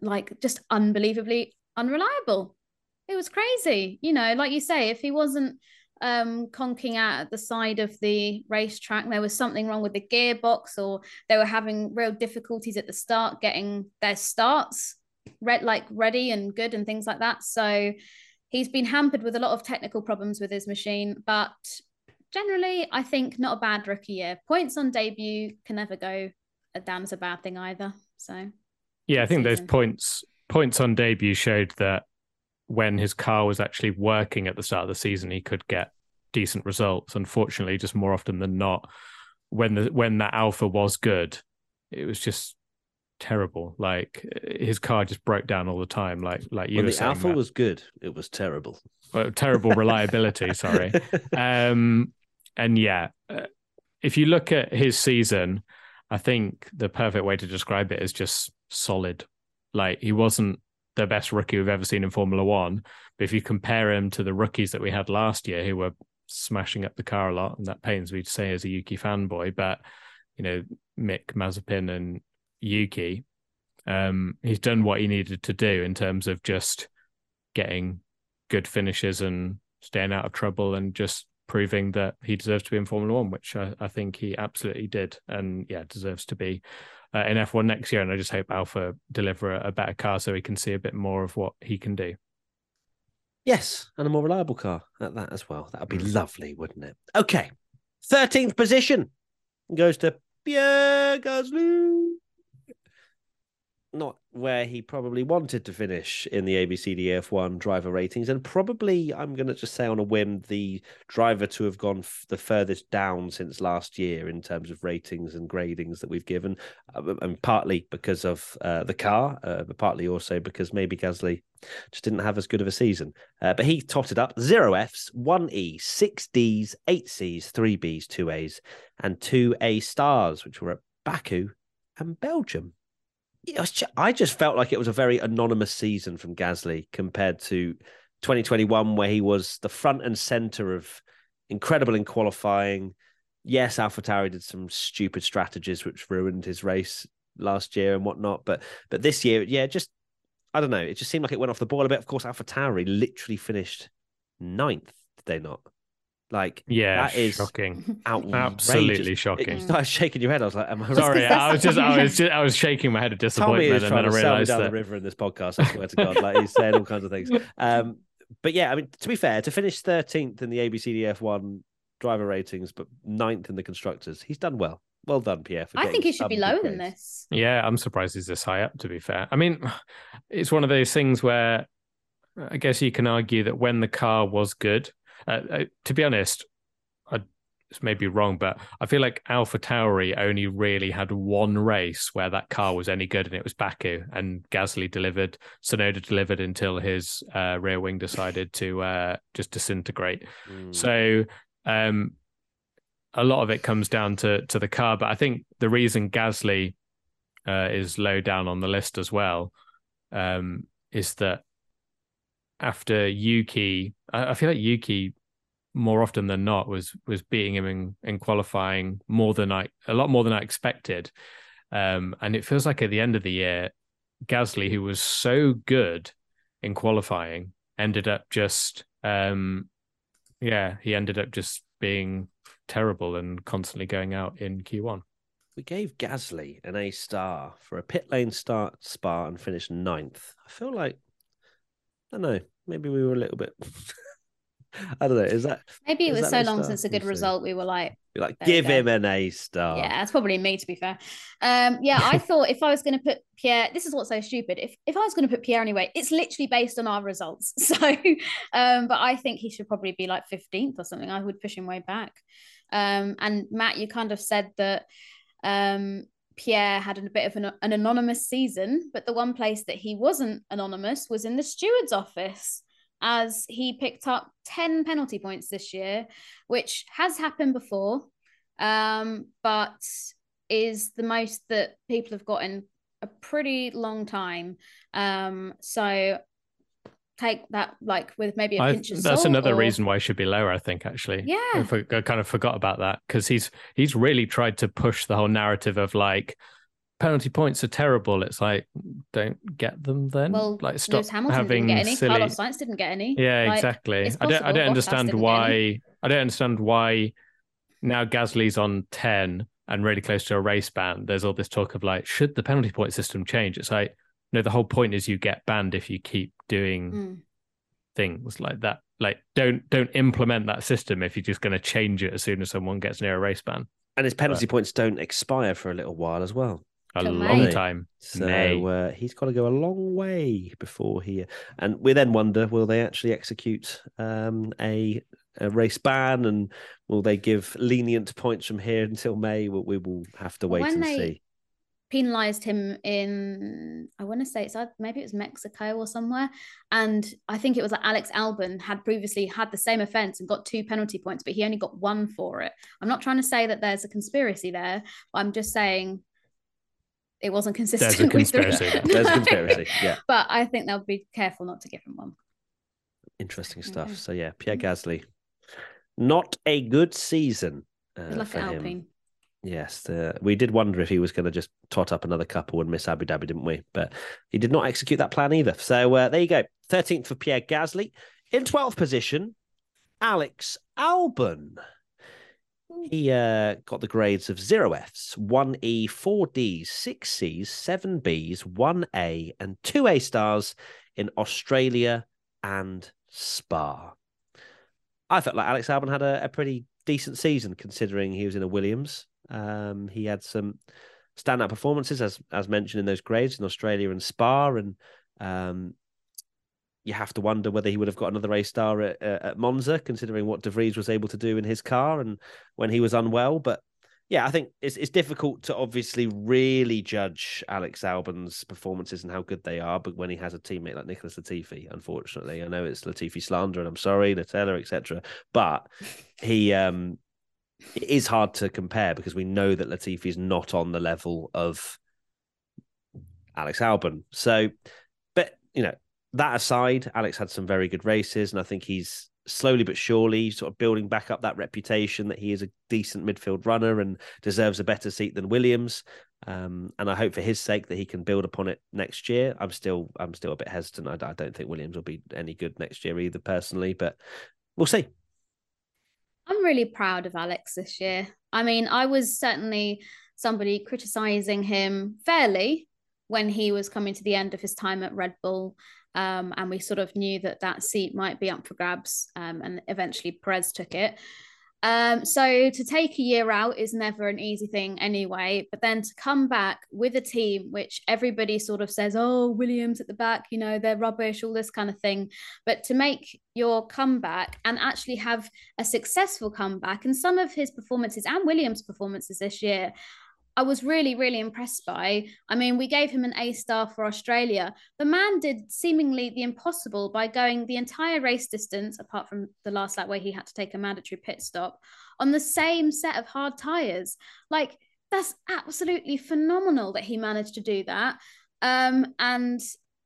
like just unbelievably unreliable. It was crazy, you know. Like you say, if he wasn't um conking out at the side of the racetrack, there was something wrong with the gearbox, or they were having real difficulties at the start getting their starts red like ready and good and things like that. So he's been hampered with a lot of technical problems with his machine, but generally, I think not a bad rookie year. Points on debut can never go down as a bad thing either. So Yeah, I think those points points on debut showed that when his car was actually working at the start of the season, he could get decent results. Unfortunately, just more often than not, when the when that Alfa was good, it was just terrible. Like his car just broke down all the time. Like like you were the Alfa Matt. was good, it was terrible. Well, terrible reliability. sorry. Um, and yeah, uh, if you look at his season, I think the perfect way to describe it is just solid. Like he wasn't the best rookie we've ever seen in Formula One, but if you compare him to the rookies that we had last year, who were smashing up the car a lot, and that pains me to say as a Yuki fanboy, but you know Mick Mazepin and Yuki, um, he's done what he needed to do in terms of just getting good finishes and staying out of trouble and just proving that he deserves to be in Formula One, which I, I think he absolutely did, and yeah, deserves to be uh, in F1 next year. And I just hope Alfa deliver a, a better car so he can see a bit more of what he can do. Yes, and a more reliable car at that as well. That would be Mm. lovely, wouldn't it? Okay. 13th position goes to Pierre Gasly. Not where he probably wanted to finish in the ABCD F1 driver ratings, and probably, I'm going to just say on a whim, the driver to have gone f- the furthest down since last year in terms of ratings and gradings that we've given, uh, and partly because of uh, the car, uh, but partly also because maybe Gasly just didn't have as good of a season. Uh, but he totted up zero Fs, one E, six Ds, eight Cs, three Bs, two As, and two A stars, which were at Baku and Belgium. Was I just felt like it was a very anonymous season from Gasly compared to 2021, where he was the front and center of incredible in qualifying. Yes, AlphaTauri did some stupid strategies which ruined his race last year and whatnot, but but this year, yeah, just I don't know. It just seemed like it went off the boil a bit. Of course, AlphaTauri literally finished ninth, did they not? Like, Yeah, that is shocking. outrageous. Absolutely It- shocking. You started shaking your head. I was like, "Am I right?" Sorry, I was just, I was just, I was shaking my head of Tommy disappointment, is and then I to sell realized down that. the river in this podcast. I swear to God, like he's saying all kinds of things. Um, but yeah, I mean, to be fair, to finish 13th in the ABCD F1 driver ratings, but ninth in the constructors, he's done well. Well done, Pierre. For I think he should be lower than this. Yeah, I'm surprised he's this high up. To be fair, I mean, it's one of those things where I guess you can argue that when the car was good, uh, uh, to be honest, I, this may be wrong, but I feel like Alpha Tauri only really had one race where that car was any good, and it was Baku, and Gasly delivered, Tsunoda delivered until his uh, rear wing decided to uh, just disintegrate. Mm. So um, a lot of it comes down to to the car, but I think the reason Gasly uh, is low down on the list as well um, is that after Yuki, I, I feel like Yuki more often than not was was beating him in, in qualifying more than I a lot more than I expected. Um, and it feels like at the end of the year, Gasly, who was so good in qualifying, ended up just um, yeah, he ended up just being terrible and constantly going out in Q1. we gave Gasly an A star for a pit lane start spa and finished ninth. I feel like I don't know. Maybe we were a little bit. I don't know. Is that Maybe it was so long star? since a good We'll result, we were like, like give him an A star? yeah, that's probably me to be fair. Um, yeah, I thought if I was going to put Pierre, this is what's so stupid. If if I was going to put Pierre anyway, it's literally based on our results. So, um, but I think he should probably be like fifteenth or something. I would push him way back. Um, and Matt, you kind of said that um Pierre had a bit of an, an anonymous season, but the one place that he wasn't anonymous was in the steward's office, as he picked up 10 penalty points this year, which has happened before, um, but is the most that people have got in a pretty long time. Um, so take that like with maybe a pinch of that's another or- reason why he should be lower, I think. Actually, Yeah. I, for, I kind of forgot about that because he's he's really tried to push the whole narrative of like penalty points are terrible. It's like don't get them then. Well, like stop Lewis Hamilton having didn't get any. silly. Carlos Sainz didn't get any. Yeah, Like, exactly. I don't. I don't understand didn't get any. why. I don't understand why now Gasly's on ten and really close to a race ban. There's all this talk of like, should the penalty point system change? It's like, no. The whole point is you get banned if you keep doing Mm. things like that. Like, don't don't implement that system if you're just going to change it as soon as someone gets near a race ban. And his penalty points don't expire for a little while as well. A Till long May. time. So May. uh, he's got to go a long way before he. And we then wonder: Will they actually execute um, a a race ban, and will they give lenient points from here until May? We, we will have to wait when and they- see. Penalized him in I want to say it's maybe it was Mexico or somewhere, and I think it was like Alex Albon had previously had the same offence and got two penalty points, but he only got one for it. I'm not trying to say that there's a conspiracy there, but I'm just saying it wasn't consistent. with the- conspiracy there. There's a conspiracy, yeah. but I think they'll be careful not to give him one. Interesting stuff. Yeah. So yeah, Pierre Gasly, not a good season uh, Good luck for at him. Alpine. Yes, the, we did wonder if he was going to just tot up another couple and miss Abu Dhabi, didn't we? But he did not execute that plan either. So uh, there you go. 13th for Pierre Gasly. In 12th position, Alex Albon. He uh, got the grades of zero Fs, one E, four Ds, six Cs, seven Bs, one A, and two A stars in Australia and Spa. I felt like Alex Albon had a, a pretty decent season considering he was in a Williams. Um, he had some standout performances, as as mentioned in those grades in Australia and Spa, and um, you have to wonder whether he would have got another A star at, at Monza, considering what De Vries was able to do in his car and when he was unwell. But yeah, I think it's it's difficult to obviously really judge Alex Albon's performances and how good they are, but when he has a teammate like Nicholas Latifi, unfortunately, I know it's Latifi slander, and I'm sorry, Nutella, etc. But he um it is hard to compare because we know that Latifi is not on the level of Alex Albon. So, but you know, that aside, Alex had some very good races, and I think he's slowly but surely sort of building back up that reputation that he is a decent midfield runner and deserves a better seat than Williams. Um, and I hope for his sake that he can build upon it next year. I'm still, I'm still a bit hesitant. I, I don't think Williams will be any good next year either, personally, but we'll see. I'm really proud of Alex this year. I mean, I was certainly somebody criticizing him fairly when he was coming to the end of his time at Red Bull. Um, and we sort of knew that that seat might be up for grabs. Um, and eventually Perez took it. Um, so to take a year out is never an easy thing anyway. But then to come back with a team which everybody sort of says, oh, Williams at the back, you know, they're rubbish, all this kind of thing. But to make your comeback and actually have a successful comeback, and some of his performances and Williams' performances this year, I was really, really impressed by. I mean, we gave him an A star for Australia. The man did seemingly the impossible by going the entire race distance, apart from the last lap where he had to take a mandatory pit stop, on the same set of hard tyres. Like, that's absolutely phenomenal that he managed to do that. Um, and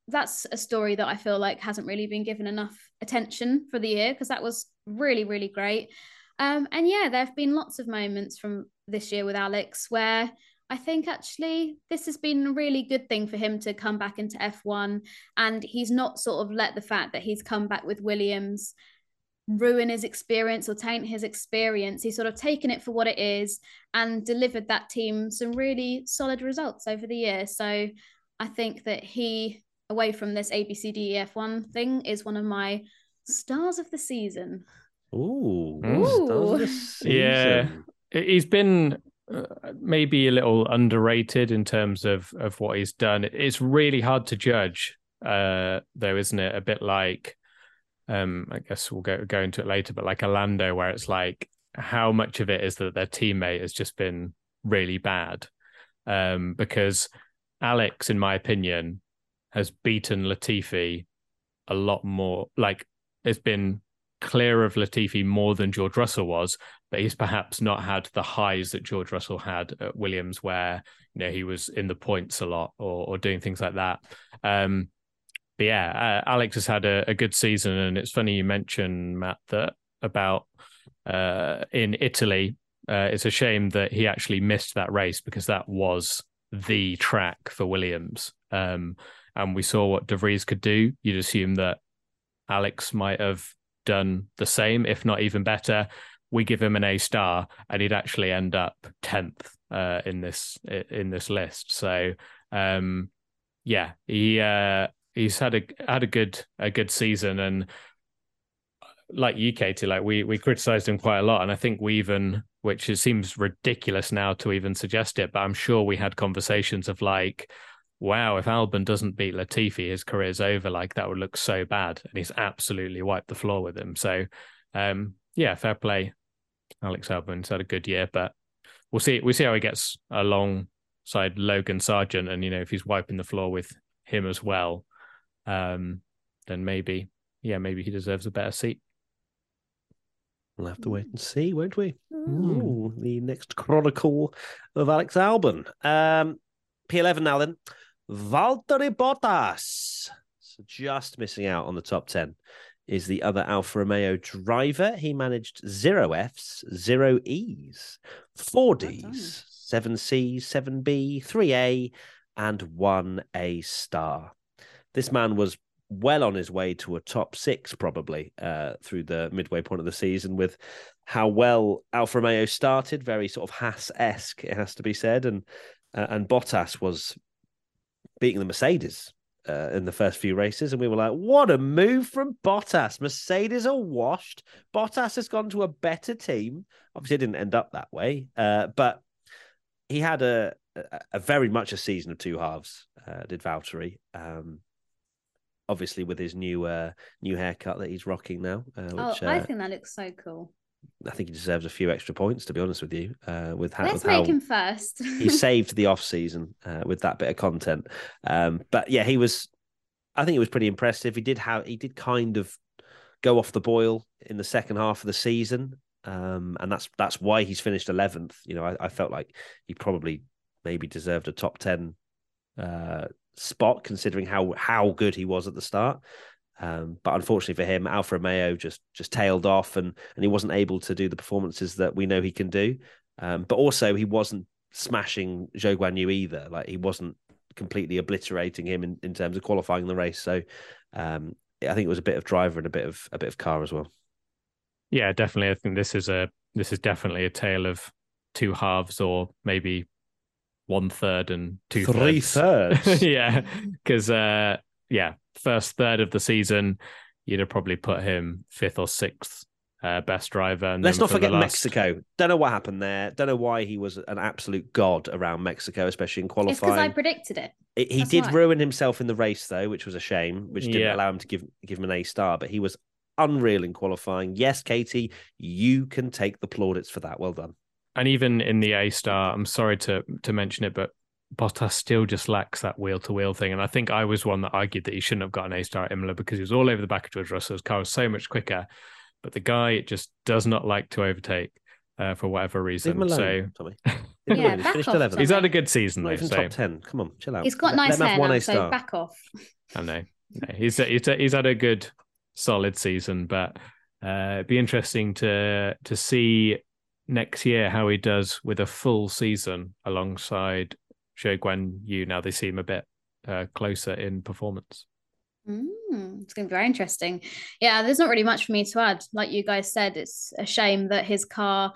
that's a story that I feel like hasn't really been given enough attention for the year because that was really, really great. Um, and yeah, there have been lots of moments from this year with Alex where I think actually this has been a really good thing for him to come back into F1. And he's not sort of let the fact that he's come back with Williams ruin his experience or taint his experience. He's sort of taken it for what it is and delivered that team some really solid results over the year. So I think that he, away from this ABCDEF1 thing, is one of my stars of the season. Ooh, Ooh. stars of the Yeah. He's been uh, maybe a little underrated in terms of of what he's done. It's really hard to judge, uh, though, isn't it? A bit like, um, I guess we'll go go into it later, but like Orlando, where it's like how much of it is that their teammate has just been really bad, um, because Alex, in my opinion, has beaten Latifi a lot more. Like, it's been clear of Latifi more than George Russell was, he's perhaps not had the highs that George Russell had at Williams, where you know he was in the points a lot or, or doing things like that. Um, but yeah, uh, Alex has had a, a good season, and it's funny you mentioned Matt that about uh, in Italy. Uh, it's a shame that he actually missed that race because that was the track for Williams. Um, and we saw what De Vries could do. You'd assume that Alex might have done the same, if not even better. We give him an A star, and he'd actually end up tenth uh, in this in this list. So, um, yeah, he uh, he's had a had a good a good season, and like you, Katie, like we we criticized him quite a lot, and I think we even, which it seems ridiculous now to even suggest it, but I'm sure we had conversations of like, wow, if Albon doesn't beat Latifi, his career's over. Like that would look so bad, and he's absolutely wiped the floor with him. So, um, yeah, fair play, Alex Albon's had a good year, but we'll see. We'll see how he gets along alongside Logan Sargeant, and you know if he's wiping the floor with him as well, um, then maybe yeah maybe he deserves a better seat. We'll have to wait and see, won't we? Mm. Ooh, the next chronicle of Alex Albon. Um, P11 now then. Valtteri Bottas. So just missing out on the top 10 is the other Alfa Romeo driver. He managed zero Fs, zero Es, four Ds, seven Cs, seven B, three A, and one A star. This man was well on his way to a top six, probably uh, through the midway point of the season, with how well Alfa Romeo started, very sort of Haas esque, it has to be said, and uh, and Bottas was beating the Mercedes uh, in the first few races, and we were like, "What a move from Bottas!" Mercedes are washed. Bottas has gone to a better team. Obviously, it didn't end up that way, uh, but he had a, a a very much a season of two halves. Uh, did Valtteri? Um, obviously, with his new uh, new haircut that he's rocking now, uh, which oh, I uh, think that looks so cool. I think he deserves a few extra points. To be honest with you, uh, with how, Let's with make how him first. he saved the off season uh, with that bit of content. Um, but yeah, he was. I think it was pretty impressive. He did have. He did kind of go off the boil in the second half of the season, um, and that's that's why he's finished eleventh. You know, I, I felt like he probably maybe deserved a top ten uh, spot considering how how good he was at the start. Um, but unfortunately for him, Alfa Romeo just just tailed off, and and he wasn't able to do the performances that we know he can do. Um, but also, he wasn't smashing Zhou Guan Yu either. Like he wasn't completely obliterating him in, in terms of qualifying the race. So um, I think it was a bit of driver and a bit of a bit of car as well. Yeah, definitely. I think this is a this is definitely a tale of two halves, or maybe one third and two Three thirds. thirds. yeah, because uh, yeah, first third of the season, you'd have probably put him fifth or sixth uh, best driver. And Let's not for forget last- Mexico. Don't know what happened there. Don't know why he was an absolute god around Mexico, especially in it's because I predicted it. It- he That's did why. ruin himself in the race though, which was a shame, which didn't Yeah. allow him to give give him an A star. But he was unreal in qualifying. Yes, Katie, you can take the plaudits for that. Well done. and even in the A star, I'm sorry to to mention it, but Bottas still just lacks that wheel to wheel thing. And I think I was one that argued that he shouldn't have got an A star at Imola because he was all over the back of George Russell's car was so much quicker. But the guy just does not like to overtake uh, for whatever Leave reason. him alone, So Tommy. Leave him Yeah, alone. He's finished off, 11th. he's had a good season though. So top 10. Come on, chill out. He's got Let- nice let him have hair one now, A so star. back off. I know. No, he's he's he's had a good solid season, but uh, it'd be interesting to to see next year how he does with a full season alongside Zhou Guan Yu. Now they seem a bit uh, closer in performance. Mm, it's going to be very interesting. Yeah, there's not really much for me to add. Like you guys said, it's a shame that his car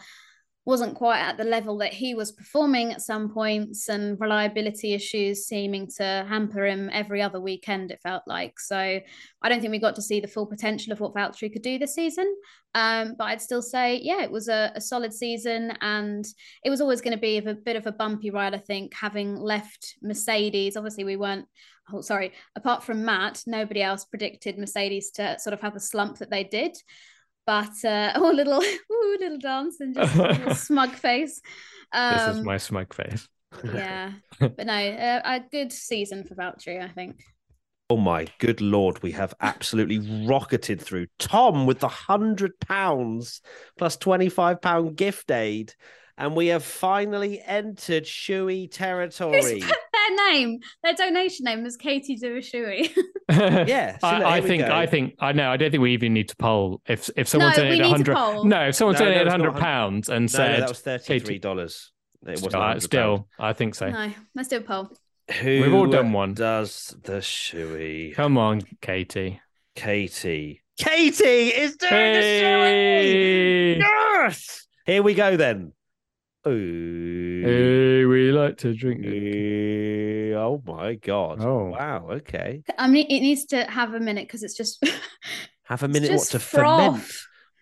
wasn't quite at the level that he was performing at some points, and reliability issues seeming to hamper him every other weekend. It felt like so. I don't think we got to see the full potential of what Valtteri could do this season. Um, but I'd still say, yeah, it was a, a solid season, and it was always going to be a bit of a bumpy ride. I think having left Mercedes, obviously we weren't oh sorry apart from matt nobody else predicted mercedes to sort of have the slump that they did but uh oh little ooh, little dance and just a little smug face um this is my smug face. yeah but no uh, a good season for Valtteri, i think Oh my good lord, we have absolutely rocketed through. Tom with the hundred pounds plus twenty-five pound gift aid, and we have finally entered shoey territory. Put their name their donation name was katie Duashui. Yeah, so I, I think go. I think I know. I don't think we even need to poll if if someone No, we donated need to hundred. poll. No, if someone No, no, donated it's hundred pounds and No, said no, that was thirty-three dollars. It wasn't Uh, still, I think so. no let's do a poll Who We've all done one. Does the shoey? Come on, Katie. Katie. Katie is doing the Hey, shoey. Yes. Here we go then. Ooh. hey, we like to drink. Oh my god! Oh. wow. Okay, i mean it needs to have a minute because it's just have a minute. What to froth. ferment?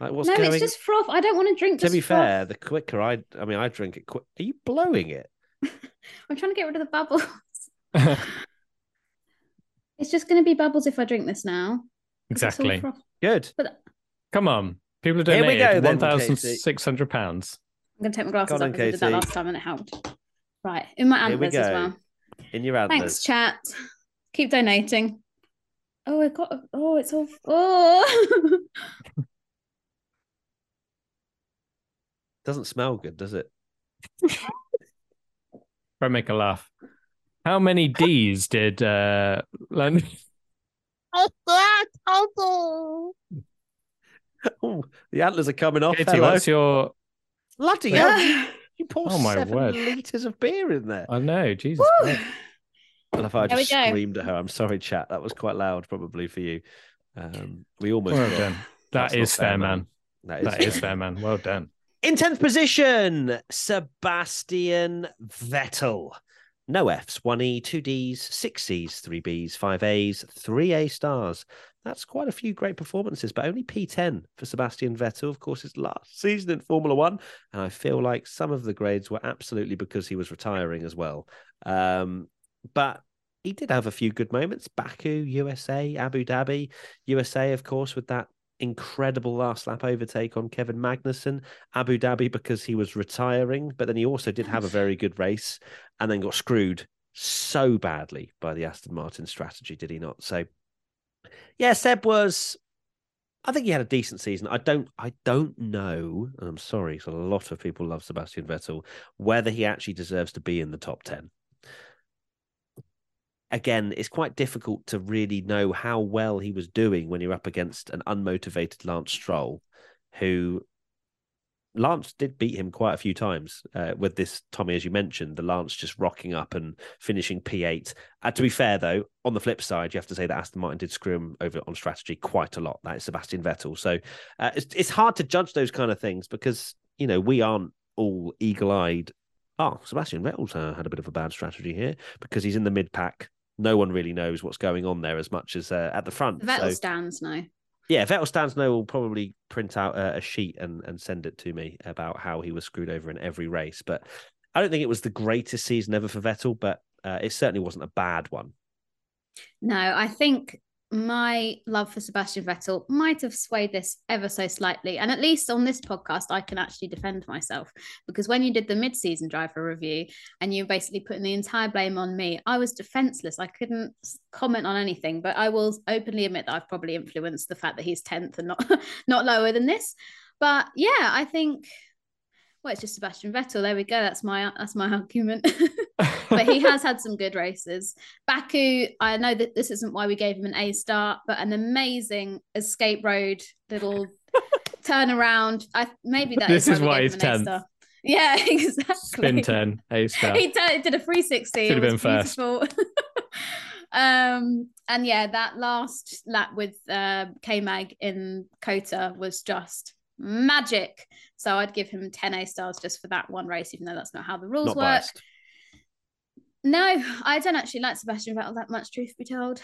Like what's no going? it's just froth i don't want to drink to just be froth. fair, the quicker I, I mean, I drink it quick. Are you blowing it? i'm trying to get rid of the bubbles It's just going to be bubbles if I drink this now. exactly. Good. But Come on, people have Here we go one thousand six hundred pounds. I'm going to take my glasses on, off because I did that last time and it helped. Right, in my Here we antlers as well. In your antlers. Thanks, chat. Keep donating. Oh, it got. Oh, it's all. Oh. Doesn't smell good, does it? Try make a laugh. How many D's did uh Len- Oh, the antlers are coming off. Katie, Hello. what's your Bloody Yeah. hell. You pour Oh, my seven word. litres of beer in there. I know, Jesus. Woo. Christ. And if I There we just go. screamed at her, I'm sorry, chat. That was quite loud, probably for you. Um, we almost Well got- done. That's That not is fair, man. That is, That is fair, man. Well done. In 10th position, Sebastian Vettel. No Fs, one E, two Ds, six Cs, three Bs, five As, three A stars. That's quite a few great performances, but only P10 for Sebastian Vettel. Of course, his last season in Formula One. And I feel like some of the grades were absolutely because he was retiring as well. Um, but he did have a few good moments. Baku, USA, Abu Dhabi, USA, of course, with that incredible last lap overtake on Kevin Magnussen. Abu Dhabi because he was retiring, but then he also did have a very good race and then got screwed so badly by the Aston Martin strategy, did he not? So yeah, Seb was I think he had a decent season. I don't I don't know, and I'm sorry, because a lot of people love Sebastian Vettel, whether he actually deserves to be in the top 10 again, it's quite difficult to really know how well he was doing when you're up against an unmotivated Lance Stroll, who Lance did beat him quite a few times uh, with this Tommy, as you mentioned, the Lance just rocking up and finishing P8. Uh, to be fair, though, on the flip side, you have to say that Aston Martin did screw him over on strategy quite a lot. That is Sebastian Vettel. So uh, it's, it's hard to judge those kind of things because, you know, we aren't all eagle eyed. Oh, Sebastian Vettel's uh, had a bit of a bad strategy here because he's in the mid pack. No one really knows what's going on there as much as uh, at the front. Vettel So- stands now. Yeah, Vettel stands no will probably print out a, a sheet and, and send it to me about how he was screwed over in every race. But I don't think it was the greatest season ever for Vettel, but uh, it certainly wasn't a bad one. No, I think my love for Sebastian Vettel might have swayed this ever so slightly. And at least on this podcast, I can actually defend myself because when you did the mid season driver review and you basically putting the entire blame on me, I was defenseless. I couldn't comment on anything, but I will openly admit that I've probably influenced the fact that he's 10th and not, not lower than this. But yeah, I think. Well, it's just Sebastian Vettel. There we go. That's my that's my argument. but he has had some good races. Baku, I know that this isn't why we gave him an A star, but an amazing escape road little turnaround. I maybe that This is is why, why we he's gave him an 10th. Yeah, exactly. Spin 10, A star. He did, did a 360. Should it have been first. um, and yeah, that last lap with uh, K Mag in COTA was just magic. So I'd give him 10 A stars just for that one race, even though that's not how the rules Not work. biased. No, I don't actually like Sebastian Vettel that much, truth be told.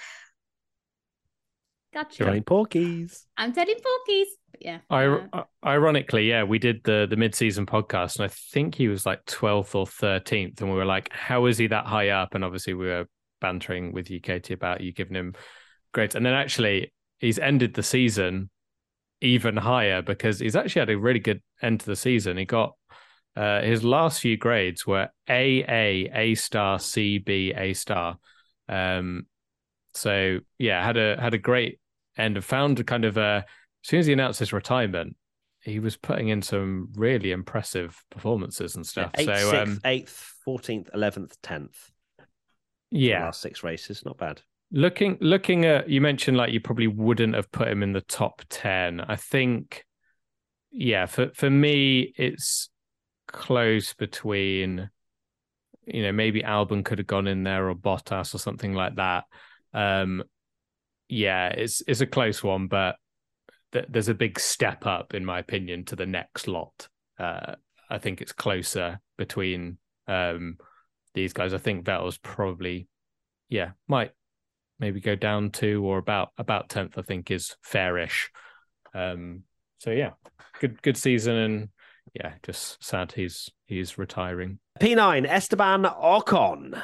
Gotcha. Johnny Porkies. I'm telling porkies. But yeah. I, uh, ironically, yeah, we did the the mid season podcast, and I think he was like twelfth or thirteenth, and we were like, "How is he that high up?" And obviously, we were bantering with you, Katie, about you giving him grades, and then actually, he's ended the season even higher because he's actually had a really good end to the season. He got uh, his last few grades were A A A star C B A star. Um, so yeah, had a had a great end and found a kind of a as soon as he announced his retirement, he was putting in some really impressive performances and stuff. Eighth, so sixth, um, eighth, fourteenth, eleventh, tenth. yeah, last six races, not bad. Looking looking at you mentioned like you probably wouldn't have put him in the top 10 i think yeah for for me it's close between you know maybe albon could have gone in there or bottas or something like that. Um yeah it's it's a close one but th- there's a big step up in my opinion to the next lot. Uh i think it's closer between um these guys. I think vettel's probably yeah might maybe go down to or about about 10th i think is fairish um so yeah good good season and yeah just sad he's he's retiring P9, Esteban Ocon.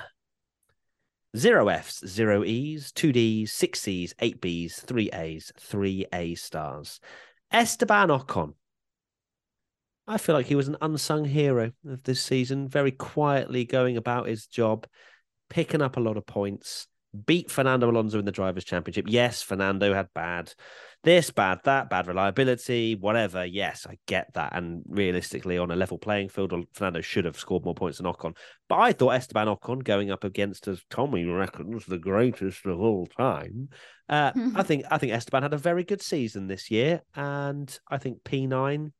Zero Fs, zero Es, two Ds, six Cs, eight Bs, three As, three A stars. Esteban Ocon. I feel like he was an unsung hero of this season, very quietly going about his job, picking up a lot of points, beat Fernando Alonso in the Drivers' Championship. Yes, Fernando had bad this, bad that, bad reliability, whatever. Yes, I get that. And realistically, on a level playing field, Fernando should have scored more points than Ocon. But I thought Esteban Ocon going up against, as Tommy reckons, the greatest of all time. Uh, I think I think Esteban had a very good season this year, and I think P9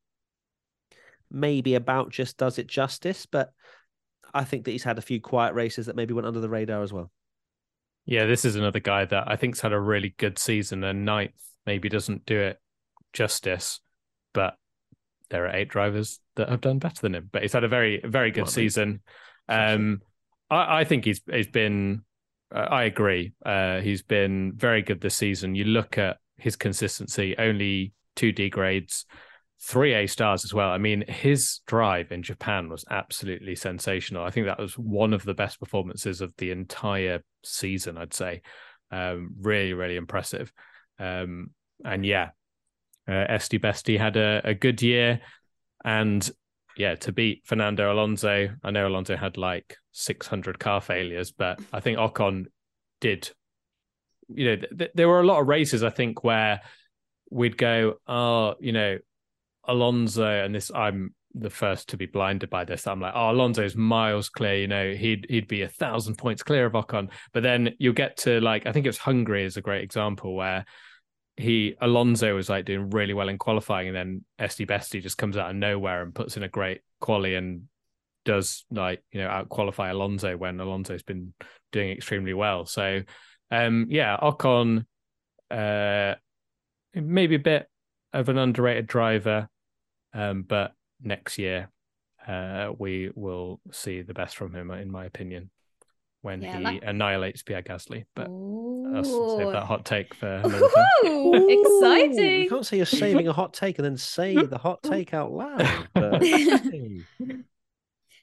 maybe about just does it justice. But I think that he's had a few quiet races that maybe went under the radar as well. Yeah, this is another guy that I think's had a really good season and ninth maybe doesn't do it justice, but there are eight drivers that have done better than him. But he's had a very, very good Well, season. Um, I, I think he's he's been. Uh, I agree. Uh, he's been very good this season. You look at his consistency, only two D grades, three A stars as well. I mean, his drive in Japan was absolutely sensational. I think that was one of the best performances of the entire season. I'd say, um, really, really impressive. Um, and yeah, uh, had a, a good year, and yeah, to beat Fernando Alonso. I know Alonso had like 600 car failures, but I think Ocon did. You know, th- there were a lot of races I think where we'd go, oh, you know, Alonso, and this I'm the first to be blinded by this. I'm like, oh, Alonso's miles clear. You know, he'd he'd be a thousand points clear of Ocon. But then you'll get to like, I think it was Hungary is a great example where he Alonso was like doing really well in qualifying, and then Esti Besti just comes out of nowhere and puts in a great quali and does like you know out qualify Alonso when Alonso's been doing extremely well. So um yeah, Ocon uh maybe a bit of an underrated driver, um, but next year uh we will see the best from him in my opinion when Yeah, he like- annihilates Pierre Gasly. But I'll save that hot take for another time. You can't say you're saving a hot take and then say the hot take out loud. But,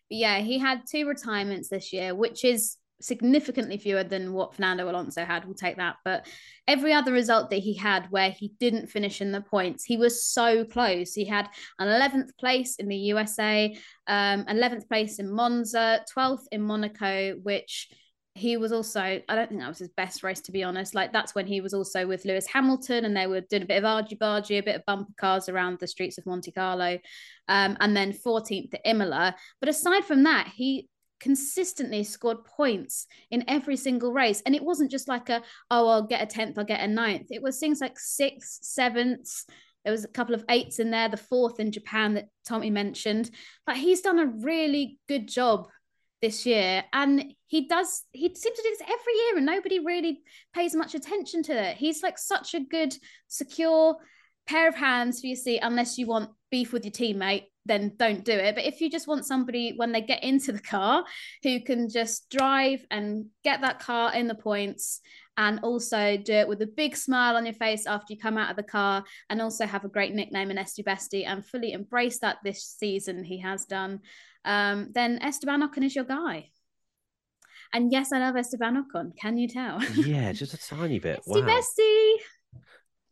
yeah, he had two retirements this year, which is significantly fewer than what Fernando Alonso had. We'll take that. But every other result that he had where he didn't finish in the points, he was so close. He had an 11th place in the USA, um, 11th place in Monza, 12th in Monaco, which he was also, I don't think that was his best race, to be honest. Like, that's when he was also with Lewis Hamilton and they were doing a bit of argy bargy, a bit of bumper cars around the streets of Monte Carlo. Um, and then 14th at Imola. But aside from that, he consistently scored points in every single race. And it wasn't just like a, oh, I'll get a 10th, I'll get a ninth. It was things like sixths, sevenths. There was a couple of eights in there, the fourth in Japan that Tommy mentioned. But he's done a really good job this year. And he does, he seems to do this every year and nobody really pays much attention to it. He's like such a good, secure pair of hands for your seat, unless you want beef with your teammate, then don't do it. But if you just want somebody when they get into the car who can just drive and get that car in the points and also do it with a big smile on your face after you come out of the car and also have a great nickname in Esti Besti and fully embrace that this season he has done, um, then Esteban Ocon is your guy. And yes, I love Esteban Ocon. Can you tell? yeah, just a tiny bit. Esti Wow. Besti.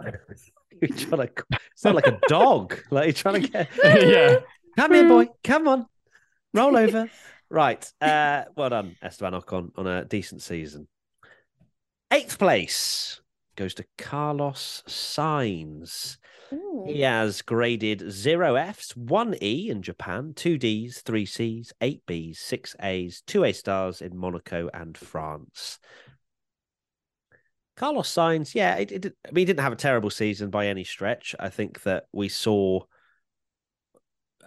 You're trying to sound like a dog. Like you're trying to get yeah. Come here, boy. Come on. Roll over. right. Uh, well done, Esteban Ocon, on a decent season. Eighth place goes to Carlos Sainz. Ooh. He has graded zero Fs, one E in Japan, two Ds, three Cs, eight Bs, six As, two A stars in Monaco and France. Carlos Sainz, yeah, it, it, I mean, he didn't have a terrible season by any stretch. I think that we saw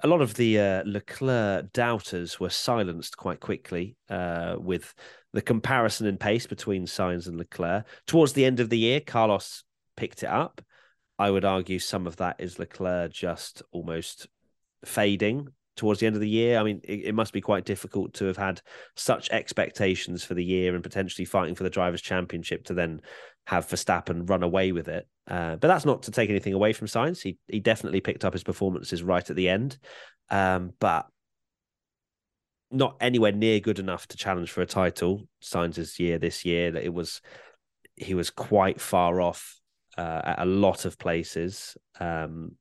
a lot of the uh, Leclerc doubters were silenced quite quickly uh, with the comparison in pace between Sainz and Leclerc. Towards the end of the year, Carlos picked it up. I would argue some of that is Leclerc just almost fading towards the end of the year. I mean, it, it must be quite difficult to have had such expectations for the year and potentially fighting for the drivers' championship to then have Verstappen run away with it. Uh, but that's not to take anything away from Sainz. He he definitely picked up his performances right at the end, um, but not anywhere near good enough to challenge for a title. Sainz's year this year that it was he was quite far off uh, at a lot of places. Um,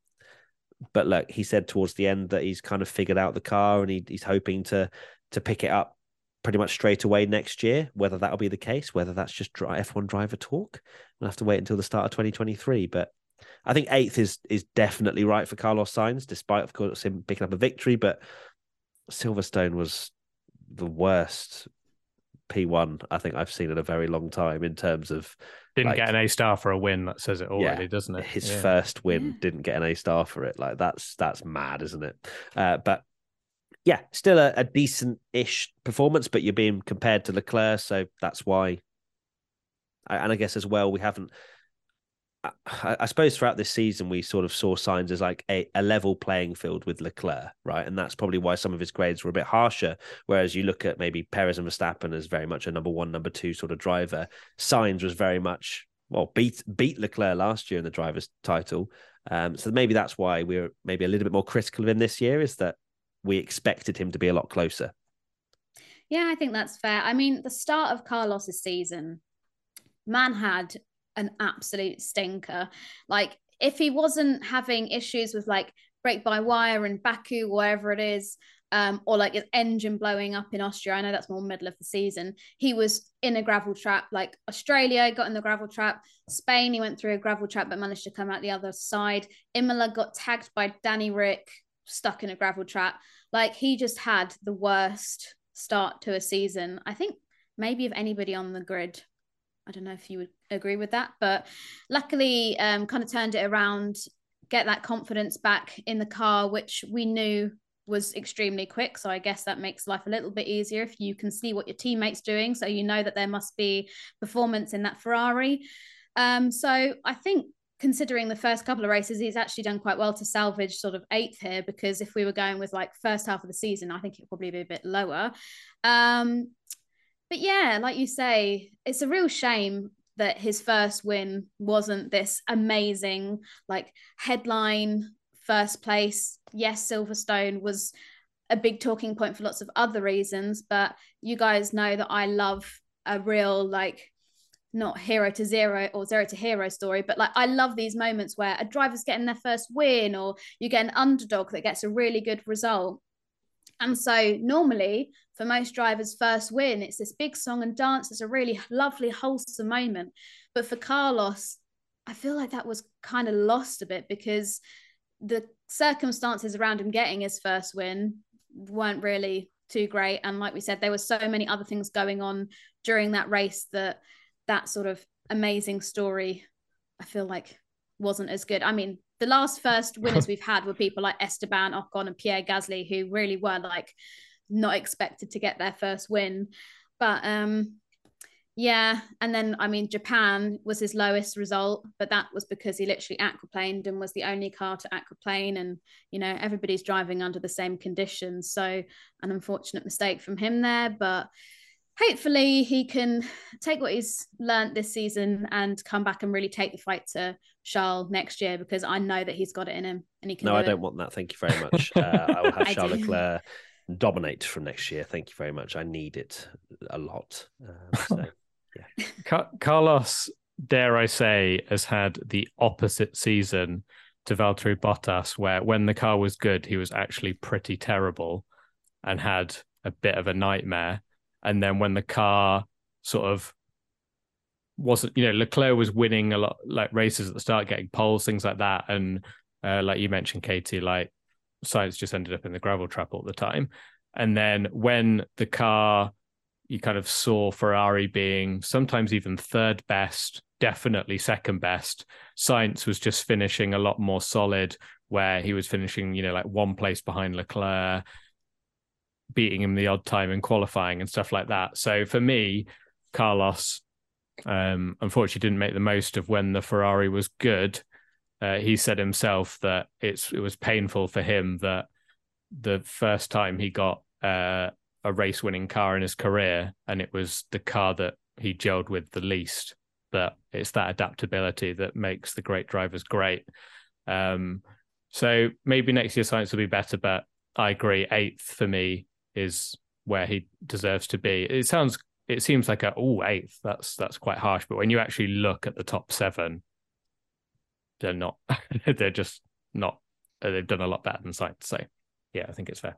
but look, he said towards the end that he's kind of figured out the car and he, he's hoping to to pick it up pretty much straight away next year. Whether that'll be the case, whether that's just F1 driver talk, we'll have to wait until the start of 2023. But I think eighth is is definitely right for Carlos Sainz, despite of course him picking up a victory. But Silverstone was the worst P1 I think I've seen in a very long time in terms of Didn't like, get an A star for a win. That says it already, doesn't it? his Yeah. first win Yeah. didn't get an A star for it. Like that's that's mad, isn't it? Uh, but yeah, still a, a decent ish performance, but you're being compared to Leclerc, so that's why. I- And I guess as well, we haven't. I, I suppose throughout this season, we sort of saw Sainz as like a, a level playing field with Leclerc, right? And that's probably why some of his grades were a bit harsher. Whereas you look at maybe Perez and Verstappen as very much a number one, number two sort of driver. Sainz was very much well beat beat Leclerc last year in the drivers' title. Um, so maybe that's why we're maybe a little bit more critical of him this year. Is that we expected him to be a lot closer. Yeah, I think that's fair. I mean, the start of Carlos's season, man had an absolute stinker. Like, if he wasn't having issues with like brake by wire in Baku, wherever it is, um, or like his engine blowing up in Austria, I know that's more middle of the season. He was in a gravel trap, like Australia got in the gravel trap, Spain, he went through a gravel trap but managed to come out the other side. Imola got tagged by Danny Rick, stuck in a gravel trap. Like, he just had the worst start to a season. I think maybe of anybody on the grid. I don't know if you would agree with that, but luckily, um, kind of turned it around, get that confidence back in the car, which we knew was extremely quick. So I guess that makes life a little bit easier if you can see what your teammates doing. So you know that there must be performance in that Ferrari. Um, so I think considering the first couple of races, he's actually done quite well to salvage sort of eighth here because if we were going with like first half of the season, I think it would probably be a bit lower. Um, but yeah, like you say, it's a real shame that his first win wasn't this amazing, like headline first place. Yes, Silverstone was a big talking point for lots of other reasons, but you guys know that I love a real like not hero to zero or zero to hero story, but like I love these moments where a driver's getting their first win or you get an underdog that gets a really good result. And so normally for most drivers' first win, it's this big song and dance. It's a really lovely, wholesome moment. But for Carlos, I feel like that was kind of lost a bit because the circumstances around him getting his first win weren't really too great. And like we said, there were so many other things going on during that race that that sort of amazing story, I feel like wasn't as good. I mean, the last first winners we've had were people like Esteban Ocon and Pierre Gasly, who really were like not expected to get their first win. But um yeah, and then I mean Japan was his lowest result, but that was because he literally aquaplaned and was the only car to aquaplane, and you know everybody's driving under the same conditions. So an unfortunate mistake from him there, but hopefully he can take what he's learned this season and come back and really take the fight to Charles next year because I know that he's got it in him and he can. No, do I it. don't want that. Thank you very much. Uh, I will have I Charles do. Leclerc dominate from next year. Thank you very much. I need it a lot. Um, so. Ca- Carlos, dare I say, has had the opposite season to Valtteri Bottas, where when the car was good, he was actually pretty terrible and had a bit of a nightmare. And then when the car sort of wasn't, you know, Leclerc was winning a lot, like races at the start, getting poles, things like that. And uh, like you mentioned, Katie, like Sainz just ended up in the gravel trap all the time. And then when the car you kind of saw Ferrari being sometimes even third best, definitely second best. Sainz was just finishing a lot more solid, where he was finishing, you know, like one place behind Leclerc, beating him the odd time in qualifying and stuff like that. So for me, Carlos, um, unfortunately, didn't make the most of when the Ferrari was good. Uh, he said himself that it's it was painful for him that the first time he got uh, a race winning car in his career and it was the car that he gelled with the least but it's that adaptability that makes the great drivers great um so maybe next year Sainz will be better but i agree eighth for me is where he deserves to be it sounds it seems like a oh eighth that's that's quite harsh but when you actually look at the top seven they're not they're just not uh, they've done a lot better than Sainz. So yeah, I think it's fair.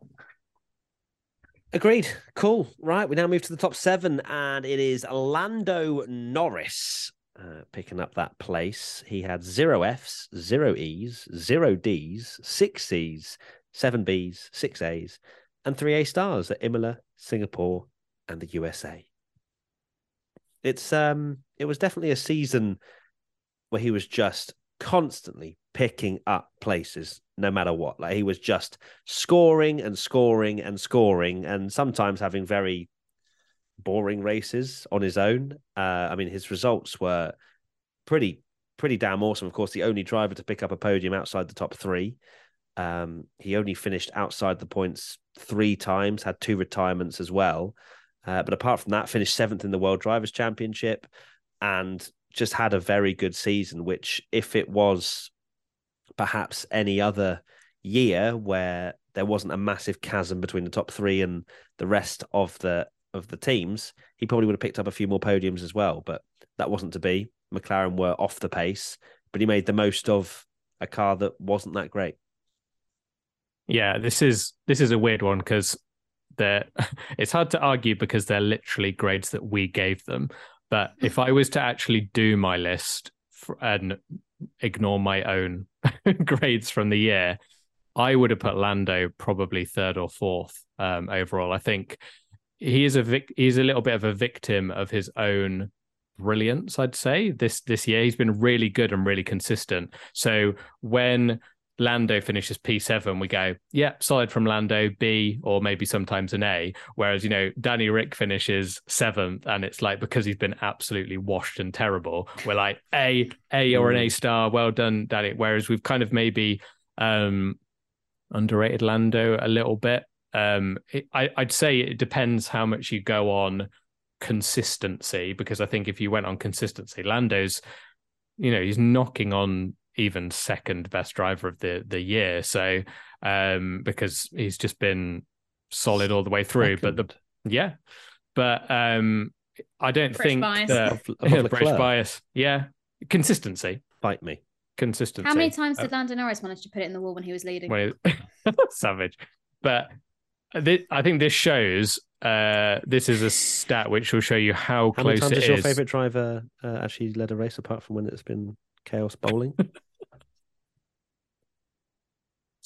Agreed. Cool. Right. We now move to the top seven, and it is Lando Norris uh, picking up that place. He had zero Fs, zero Es, zero Ds, six Cs, seven Bs, six As, and three A stars at Imola, Singapore, and the USA. It's um, it was definitely a season where he was just constantly picking up places no matter what. Like he was just scoring and scoring and scoring, and sometimes having very boring races on his own. Uh, I mean, his results were pretty pretty damn awesome. Of course, the only driver to pick up a podium outside the top three. Um, he only finished outside the points three times, had two retirements as well. Uh, but apart from that, finished seventh in the World Drivers' Championship and just had a very good season. Which, if it was perhaps any other year where there wasn't a massive chasm between the top three and the rest of the of the teams, he probably would have picked up a few more podiums as well. But that wasn't to be. McLaren were off the pace, but he made the most of a car that wasn't that great. Yeah, this is this is a weird one because they're it's hard to argue because they're literally grades that we gave them. But if I was to actually do my list for, and ignore my own grades from the year, I would have put Lando probably third or fourth um, overall. I think he is a vic- he's a little bit of a victim of his own brilliance. I'd say this this year he's been really good and really consistent. So when Lando finishes P7, we go, yeah, solid from Lando, B, or maybe sometimes an A. Whereas, you know, Danny Rick finishes seventh, and it's like because he's been absolutely washed and terrible, we're like, A, A or an A star, well done, Danny. Whereas we've kind of maybe um, underrated Lando a little bit. Um, it, I, I'd say it depends how much you go on consistency, because I think if you went on consistency, Lando's, you know, he's knocking on even second best driver of the the year. So um, because he's just been solid all the way through. But the yeah, but um, I don't British think bias. that Above- above British bias. Yeah, consistency, Fight me. consistency. How many times Uh, did Lando Norris manage to put it in the wall when he was leading? when it- savage. But thi- I think this shows. Uh, this is a stat which will show you how, How many close times it has your favorite driver uh, actually led a race apart from when it's been chaos bowling?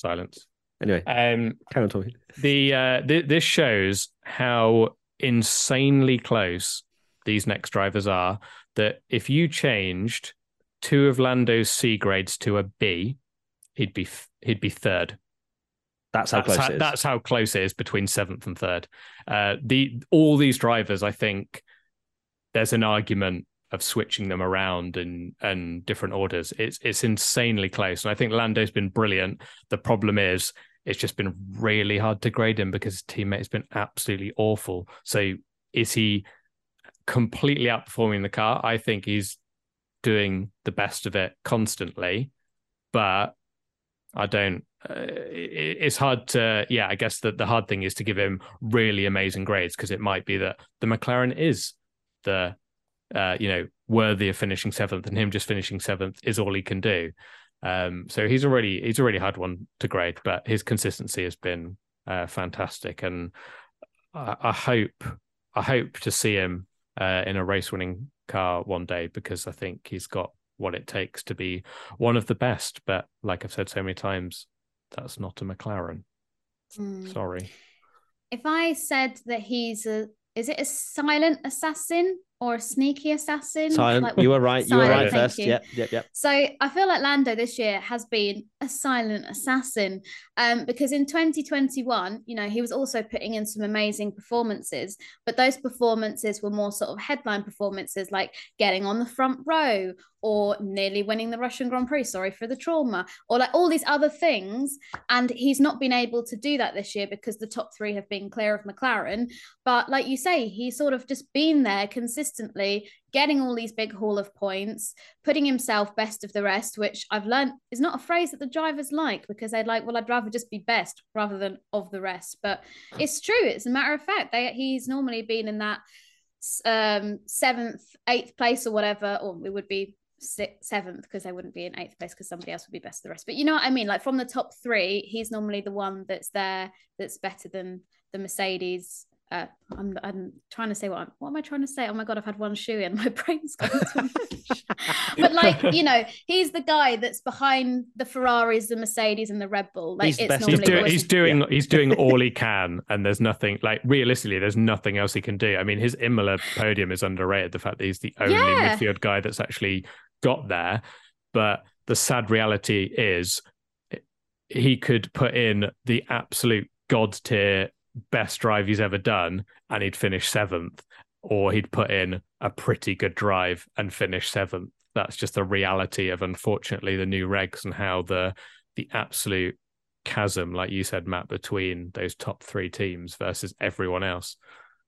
Silence. anyway, Um, carry on talking. the uh, th- this shows how insanely close these next drivers are. That if you changed two of Lando's C grades to a B, he'd be f- he'd be third. That's how that's close how, it is. that's how close it is between seventh and third. Uh, the all these drivers, I think, there's an argument of switching them around and and different orders. It's it's insanely close, and I think Lando's been brilliant. The problem is it's just been really hard to grade him because his teammate has been absolutely awful. So is he completely outperforming the car? I think he's doing the best of it constantly, but I don't. Uh, it, it's hard to. Yeah, I guess that the hard thing is to give him really amazing grades because it might be that the McLaren is the, uh, you know, worthy of finishing seventh, and him just finishing seventh is all he can do. Um, so he's already he's already had one to grade, but his consistency has been uh, fantastic, and I, I hope I hope to see him uh, in a race winning car one day because I think he's got what it takes to be one of the best. But like I've said so many times, that's not a McLaren. Hmm. Sorry. If I said that he's a, is it a silent assassin or a sneaky assassin? Silent. Like- you were right. You were right first. you. Yep, yep, yep. So I feel like Lando this year has been a silent assassin um, because in 2021, you know, he was also putting in some amazing performances, but those performances were more sort of headline performances like getting on the front row or nearly winning the Russian Grand Prix, sorry for the trauma, or like all these other things. And he's not been able to do that this year because the top three have been clear of McLaren. But like you say, he's sort of just been there consistently, getting all these big haul of points, putting himself best of the rest, which I've learned is not a phrase that the drivers like because they're like, well, I'd rather just be best rather than of the rest. But it's true. It's a matter of fact. They, he's normally been in that um, seventh, eighth place or whatever, or it would be sixth, seventh because they wouldn't be in eighth place because somebody else would be best of the rest. But you know what I mean? Like from the top three, he's normally the one that's there that's better than the Mercedes. Uh, I'm, I'm trying to say what I'm, what am I trying to say? Oh my god, I've had one shoe in my brain's gone too much. but like you know, he's the guy that's behind the Ferraris, the Mercedes, and the Red Bull. Like He's it's normally He's, doing, he's doing he's doing all he can, and there's nothing like realistically, there's nothing else he can do. I mean, his Imola podium is underrated. The fact that he's the only Yeah. midfield guy that's actually got there, but the sad reality is he could put in the absolute god tier best drive he's ever done, and he'd finish seventh, or he'd put in a pretty good drive and finish seventh. That's just the reality of unfortunately the new regs and how the the absolute chasm, like you said, Matt, between those top three teams versus everyone else.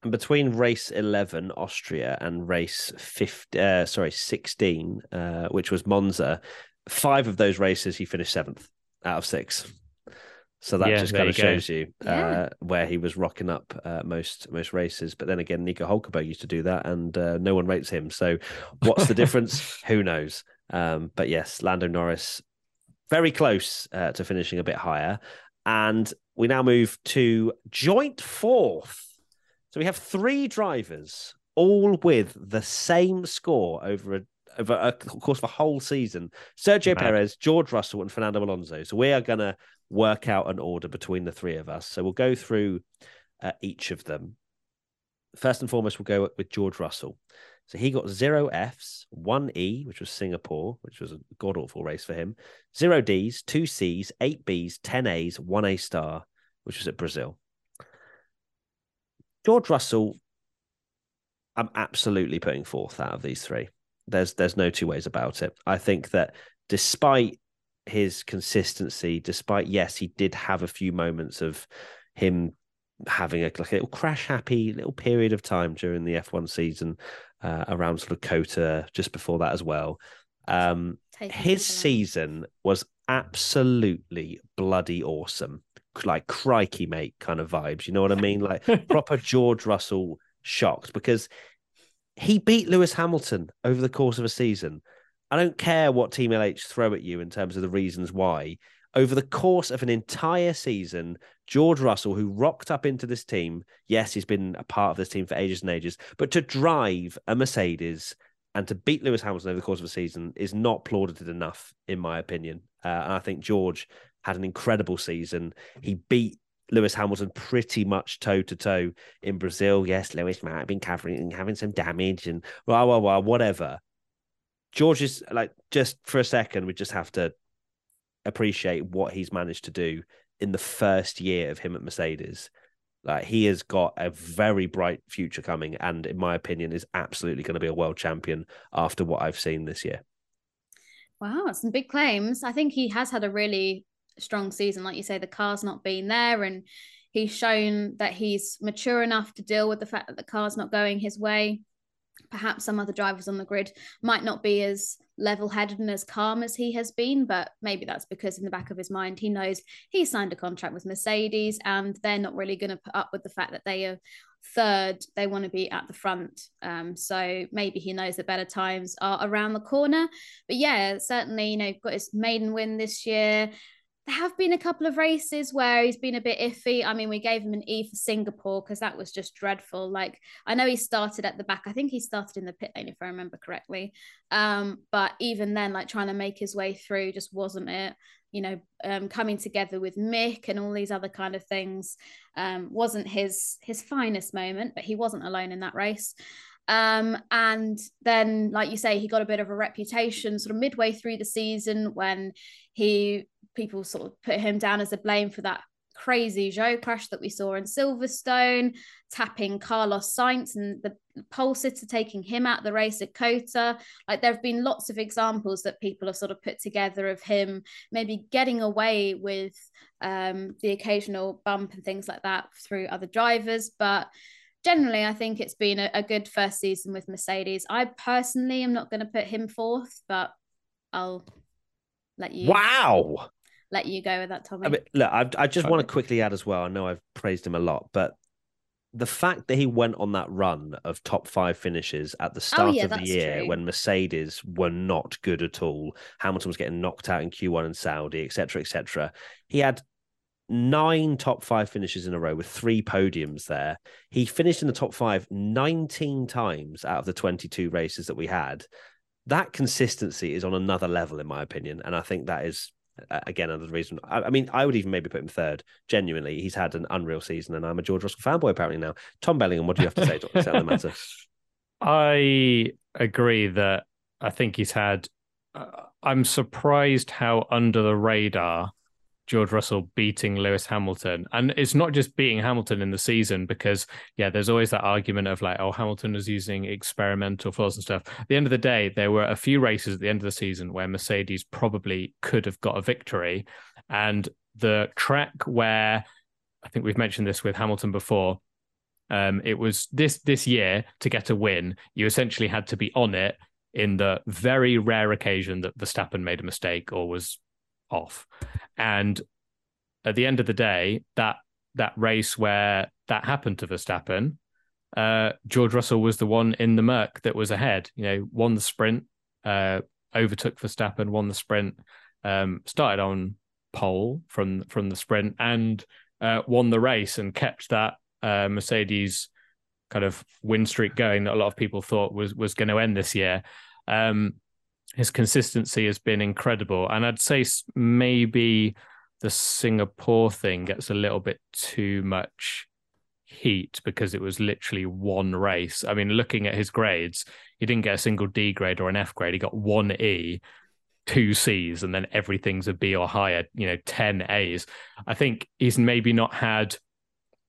And between race 11, Austria, and race 50, uh, sorry, 16, uh, which was Monza, five of those races he finished seventh out of six. So that Yeah, just kind of you go. shows you uh, Yeah. where he was rocking up uh, most most races. But then again, Nico Hulkenberg used to do that, and uh, no one rates him. So what's the difference? Who knows? Um, but yes, Lando Norris very close uh, to finishing a bit higher. And we now move to joint fourth. So we have three drivers, all with the same score over a over a course of a whole season. Sergio Mad. Perez, George Russell, and Fernando Alonso. So we are going to work out an order between the three of us. So we'll go through uh, each of them. First and foremost, we'll go with George Russell. So he got zero Fs, one E, which was Singapore, which was a god awful race for him, zero Ds, two Cs, eight Bs, 10 As, one A star, which was at Brazil. George Russell, I'm absolutely putting fourth out of these three. There's there's no two ways about it. I think that despite his consistency, despite yes, he did have a few moments of him having a like a little crash happy little period of time during the F1 season uh, around sort of just before that as well. Um, his season was absolutely bloody awesome. Like crikey, mate, kind of vibes. You know what I mean? Like proper George Russell shocked because he beat Lewis Hamilton over the course of a season. I don't care what Team LH throw at you in terms of the reasons why. Over the course of an entire season, George Russell, who rocked up into this team, yes, he's been a part of this team for ages and ages, but to drive a Mercedes and to beat Lewis Hamilton over the course of a season is not plauded enough, in my opinion. Uh, and I think George had an incredible season. He beat Lewis Hamilton pretty much toe to toe in Brazil. Yes, Lewis might have been covering and having some damage and blah, blah, blah, whatever. George is like, just for a second, we just have to appreciate what he's managed to do in the first year of him at Mercedes. Like he has got a very bright future coming, and in my opinion, is absolutely going to be a world champion after what I've seen this year. Wow, some big claims. I think he has had a really strong season. Like you say, the car's not been there, and he's shown that he's mature enough to deal with the fact that the car's not going his way. Perhaps some other drivers on the grid might not be as level headed and as calm as he has been, but maybe that's because in the back of his mind, he knows he signed a contract with Mercedes and they're not really going to put up with the fact that they are third. They want to be at the front. Um, so maybe he knows that better times are around the corner. But yeah, certainly, you know, got his maiden win this year. There have been a couple of races where he's been a bit iffy. I mean, we gave him an E for Singapore because that was just dreadful. Like, I know he started at the back. I think he started in the pit lane, if I remember correctly. Um, but even then, like trying to make his way through just wasn't it. You know, um, coming together with Mick and all these other kind of things um, wasn't his his finest moment, but he wasn't alone in that race. Um, and then, like you say, he got a bit of a reputation sort of midway through the season when he people sort of put him down as a blame for that crazy Zhou crash that we saw in Silverstone, tapping Carlos Sainz and the pole sitter taking him out the race at COTA. Like there have been lots of examples that people have sort of put together of him maybe getting away with um, the occasional bump and things like that through other drivers, but generally, I think it's been a, a, good first season with Mercedes. I personally am not going to put him fourth, but I'll let you. Wow. Let you go with that, Tommy. I mean, look, I, I just want to quickly add as well. I know I've praised him a lot, but the fact that he went on that run of top five finishes at the oh, start Oh, yeah, of the year true. when Mercedes were not good at all, Hamilton was getting knocked out in Q1 and Saudi, etc., etc. He had nine top five finishes in a row with three podiums there. He finished in the top five 19 times out of the 22 races that we had. That consistency is on another level, in my opinion. And I think that is, again, another reason. I, I mean, I would even maybe put him third. Genuinely, he's had an unreal season, and I'm a George Russell fanboy apparently now. Tom Bellingham, what do you have to say to to the matter? I agree that I think he's had. Uh, I'm surprised how under the radar George Russell beating Lewis Hamilton, and it's not just beating Hamilton in the season because yeah, there's always that argument of like, oh, Hamilton was using experimental floors and stuff. At the end of the day, there were a few races at the end of the season where Mercedes probably could have got a victory, and the track where I think we've mentioned this with Hamilton before. Um, it was this this year to get a win, you essentially had to be on it in the very rare occasion that Verstappen made a mistake or was off. And at the end of the day, that that race where that happened to Verstappen, uh, George Russell was the one in the Merc that was ahead. You know, won the sprint, uh, overtook Verstappen, won the sprint, um, started on pole from from the sprint, and uh, won the race and kept that uh, Mercedes kind of win streak going that a lot of people thought was was going to end this year. Um, his consistency has been incredible, and I'd say maybe the Singapore thing gets a little bit too much heat because it was literally one race. I mean, looking at his grades, he didn't get a single D grade or an F grade. He got one E, two C's, and then everything's a B or higher. You know, ten A's. I think he's maybe not had.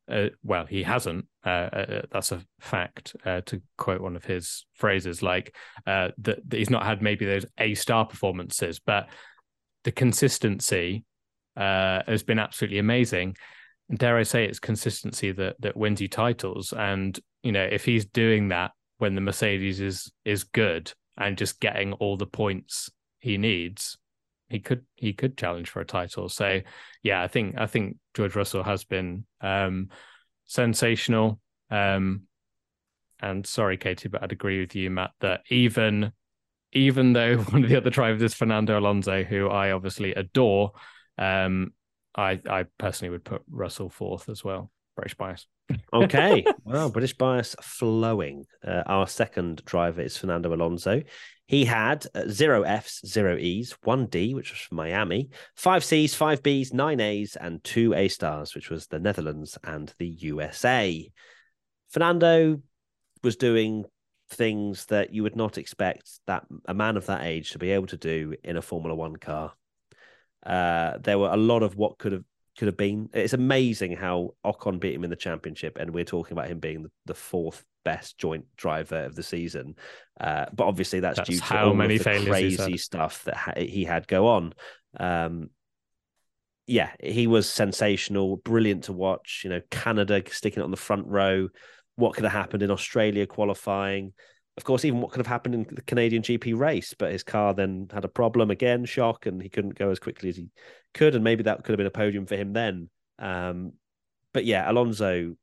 Uh, well, he hasn't. Uh, uh, that's a fact. Uh, to quote one of his phrases, like uh, that, he's not had maybe those A star performances, but the consistency uh, has been absolutely amazing. And dare I say, it's consistency that that wins you titles. And you know, if he's doing that when the Mercedes is is good and just getting all the points he needs, he could he could challenge for a title. So yeah, I think I think George Russell has been um, sensational. Um, and sorry, Katie, but I'd agree with you, Matt, that even even though one of the other drivers is Fernando Alonso, who I obviously adore, um, I I personally would put Russell fourth as well. British bias. Okay. wow, British bias flowing. Uh, our second driver is Fernando Alonso. He had uh, zero Fs, zero Es, one D, which was from Miami, five Cs, five Bs, nine As, and two A stars, which was the Netherlands and the USA. Fernando was doing things that you would not expect that a man of that age to be able to do in a Formula One car. Uh, there were a lot of what could have could have been. It's amazing how Ocon beat him in the championship, and we're talking about him being the, the fourth best joint driver of the season. Uh, but obviously, that's, That's due to how all many crazy stuff that ha- he had go on. Um, yeah, he was sensational, brilliant to watch. You know, Canada sticking it on the front row. What could have happened in Australia qualifying? Of course, even what could have happened in the Canadian GP race, but his car then had a problem again, shock, and he couldn't go as quickly as he could, and maybe that could have been a podium for him then. Um, but yeah, Alonso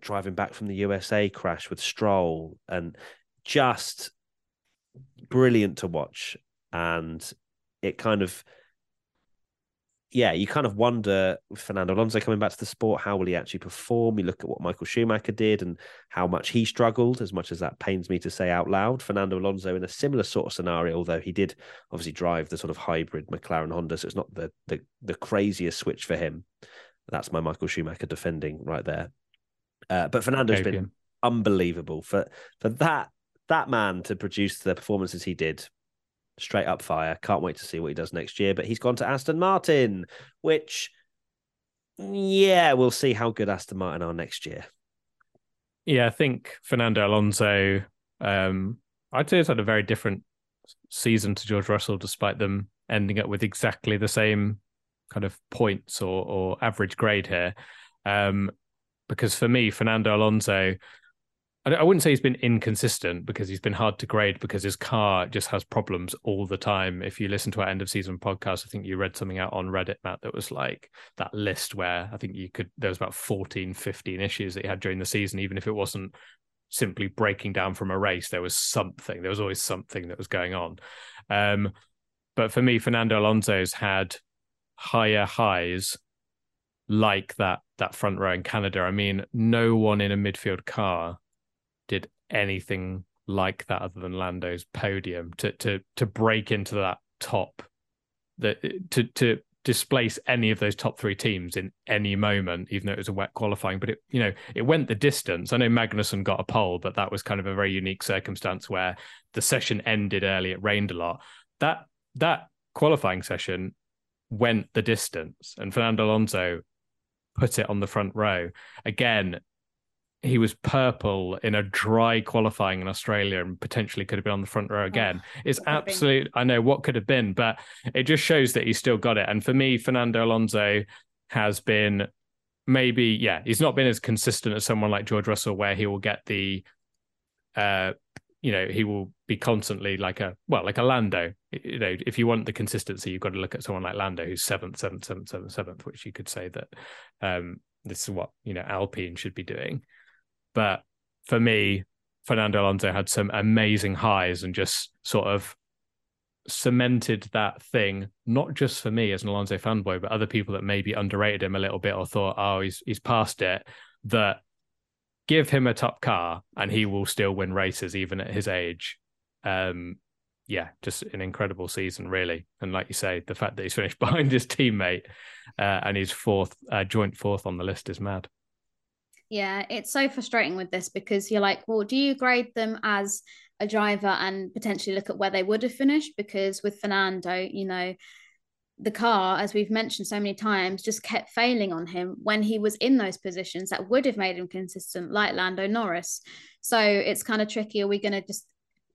driving back from the USA crash with Stroll and just brilliant to watch. And it kind of, yeah, you kind of wonder with Fernando Alonso coming back to the sport, how will he actually perform? You look at what Michael Schumacher did and how much he struggled, as much as that pains me to say out loud. Fernando Alonso in a similar sort of scenario, although he did obviously drive the sort of hybrid McLaren Honda, so it's not the the, the craziest switch for him. That's my Michael Schumacher defending right there. Uh, but Fernando's been unbelievable for for that that man to produce the performances he did. Straight up fire. Can't wait to see what he does next year. But he's gone to Aston Martin, which, yeah, we'll see how good Aston Martin are next year. Yeah, I think Fernando Alonso, um, I'd say has had a very different season to George Russell, despite them ending up with exactly the same kind of points or, or average grade here. Um, because for me, Fernando Alonso, I wouldn't say he's been inconsistent because he's been hard to grade because his car just has problems all the time. If you listen to our end of season podcast, I think you read something out on Reddit, Matt, that was like that list where I think you could, there was about 14, 15 issues that he had during the season, even if it wasn't simply breaking down from a race, there was something, there was always something that was going on. Um, but for me, Fernando Alonso's had higher highs like that that front row in Canada. I mean, no one in a midfield car did anything like that other than Lando's podium to to to break into that top that to to displace any of those top three teams in any moment, even though it was a wet qualifying. But it, you know, it went the distance. I know Magnussen got a pole, but that was kind of a very unique circumstance where the session ended early. It rained a lot. That that qualifying session went the distance, and Fernando Alonso put it on the front row again. He was purple in a dry qualifying in Australia and potentially could have been on the front row again. it's what could have been. absolute. I know what could have been, but it just shows that he's still got it. And for me, Fernando Alonso has been maybe, yeah, he's not been as consistent as someone like George Russell, where he will get the, uh, you know, he will be constantly like a, well, like a Lando. You know, if you want the consistency, you've got to look at someone like Lando, who's seventh, seventh, seventh, seventh, seventh, which you could say that um, this is what, you know, Alpine should be doing. But for me, Fernando Alonso had some amazing highs and just sort of cemented that thing, not just for me as an Alonso fanboy, but other people that maybe underrated him a little bit or thought, oh, he's he's past it. That give him a top car and he will still win races even at his age. Um, yeah, just an incredible season, really. And like you say, the fact that he's finished behind his teammate uh, and he's fourth, uh, joint fourth on the list is mad. Yeah, it's so frustrating with this because you're like, well, do you grade them as a driver and potentially look at where they would have finished? Because with Fernando, you know, the car, as we've mentioned so many times, just kept failing on him when he was in those positions that would have made him consistent, like Lando Norris. So it's kind of tricky. Are we going to just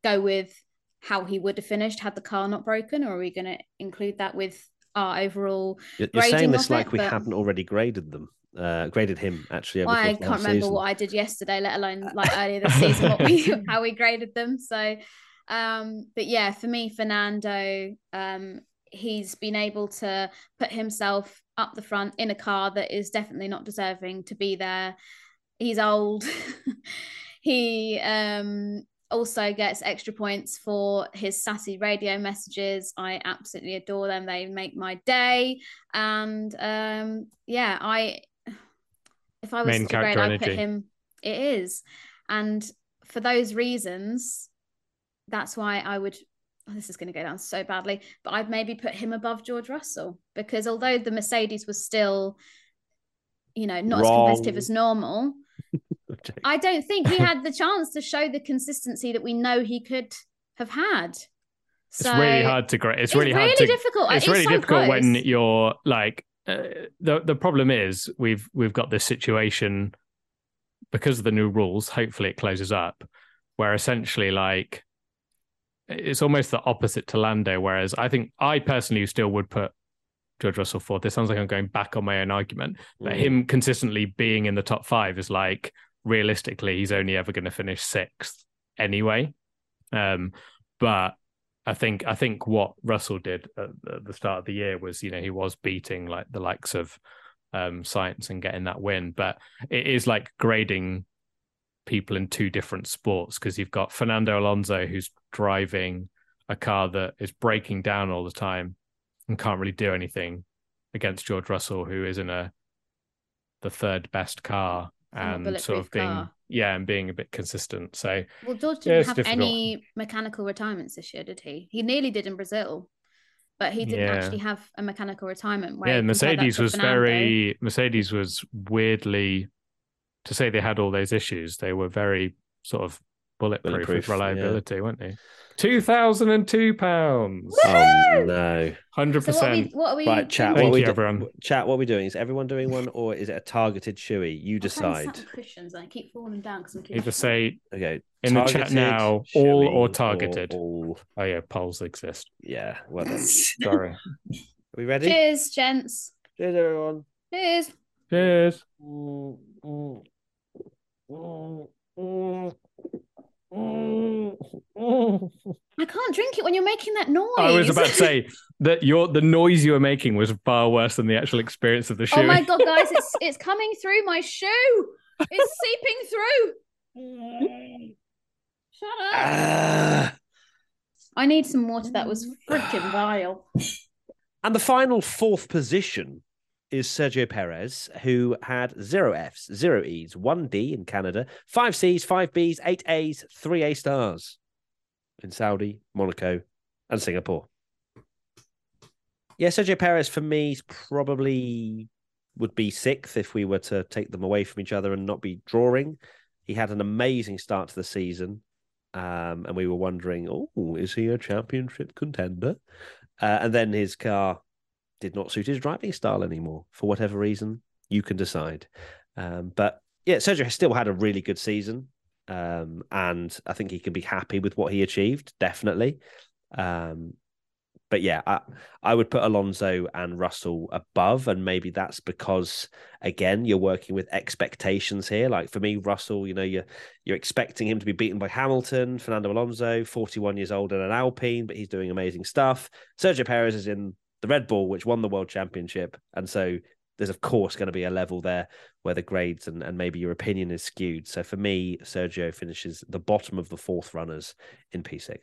go with how he would have finished had the car not broken, or are we going to include that with our overall? You're, saying this like it, we but- haven't already graded them, uh, graded him actually. the I can't remember season. what I did yesterday, let alone like earlier this season, what we how we graded them. So, um, but yeah, for me, Fernando, um, he's been able to put himself up the front in a car that is definitely not deserving to be there. He's old. he um also gets extra points for his sassy radio messages. I absolutely adore them. They make my day. And um yeah, I if I was Main to grade, I'd put him it is. And for those reasons, that's why I would oh, this is going to go down so badly, but I'd maybe put him above George Russell because although the Mercedes was still, you know, not as competitive as normal, I don't think he had the chance to show the consistency that we know he could have had. It's really hard to grade. It's, It's really hard to. difficult. It's It's really so difficult when you're like uh, the the problem is we've we've got this situation because of the new rules. Hopefully, it closes up where essentially like it's almost the opposite to Lando. Whereas I think I personally still would put George Russell fourth. This sounds like I'm going back on my own argument, but Mm. him consistently being in the top five is like realistically he's only ever going to finish sixth anyway. Um, but I think I think what Russell did at the- start of the year was you know he was beating like the likes of um, Sainz and getting that win, but it is like grading people in two different sports because you've got Fernando Alonso who's driving a car that is breaking down all the time and can't really do anything against George Russell who is in a the third best car And sort of being car. Yeah and being a bit consistent. So Well, George didn't it's have difficult. any mechanical retirements this year, did he? He nearly did in Brazil, but he didn't Yeah. actually have a mechanical retirement. Where yeah, you compare that Mercedes was Fernando. very Mercedes was weirdly to say they had all those issues. They were very sort of bulletproof, Bulletproof, with yeah. reliability, weren't they? Two thousand and two pounds, Oh no! hundred So what are we? percent. What are we? Right, chat. Thank What are we you, do- everyone. Chat. What are we doing? Is everyone doing one, or is it a targeted shoey? You I'm trying to sat decide. on cushions I keep falling down because I'm too. Either say Okay. In the chat now, all or shoey, targeted? all. Oh yeah, polls exist. Yeah. Well done. Sorry. Are we ready? Cheers, gents. Cheers, everyone. Cheers. Cheers. Mm, mm, mm, Mm. I can't drink it when you're making that noise. I was about to say that your the noise you were making was far worse than the actual experience of the oh shoe. Oh my god, guys, it's it's coming through my shoe. It's seeping through. Shut up. I need some water. That was freaking vile. And the final fourth position is Sergio Perez, who had zero Fs, zero Es, one D in Canada, five Cs, five Bs, eight As, three A stars in Saudi, Monaco, and Singapore. Yeah, Sergio Perez for me probably would be sixth if we were to take them away from each other and not be drawing. He had an amazing start to the season. Um, and we were wondering, oh, is he a championship contender? Uh, and then his car did not suit his driving style anymore for whatever reason. You can decide. Um, but yeah, Sergio has still had a really good season. Um, and I think he can be happy with what he achieved, definitely. Um, but yeah, I, I would put Alonso and Russell above, and maybe that's because again you're working with expectations here. Like for me, Russell, you know, you're you're expecting him to be beaten by Hamilton, Fernando Alonso, 41 years old and an Alpine, but he's doing amazing stuff. Sergio Perez is in the Red Bull, which won the world championship, and so there's of course going to be a level there where the grades and, and maybe your opinion is skewed. So for me, Sergio finishes the bottom of the fourth runners in P6.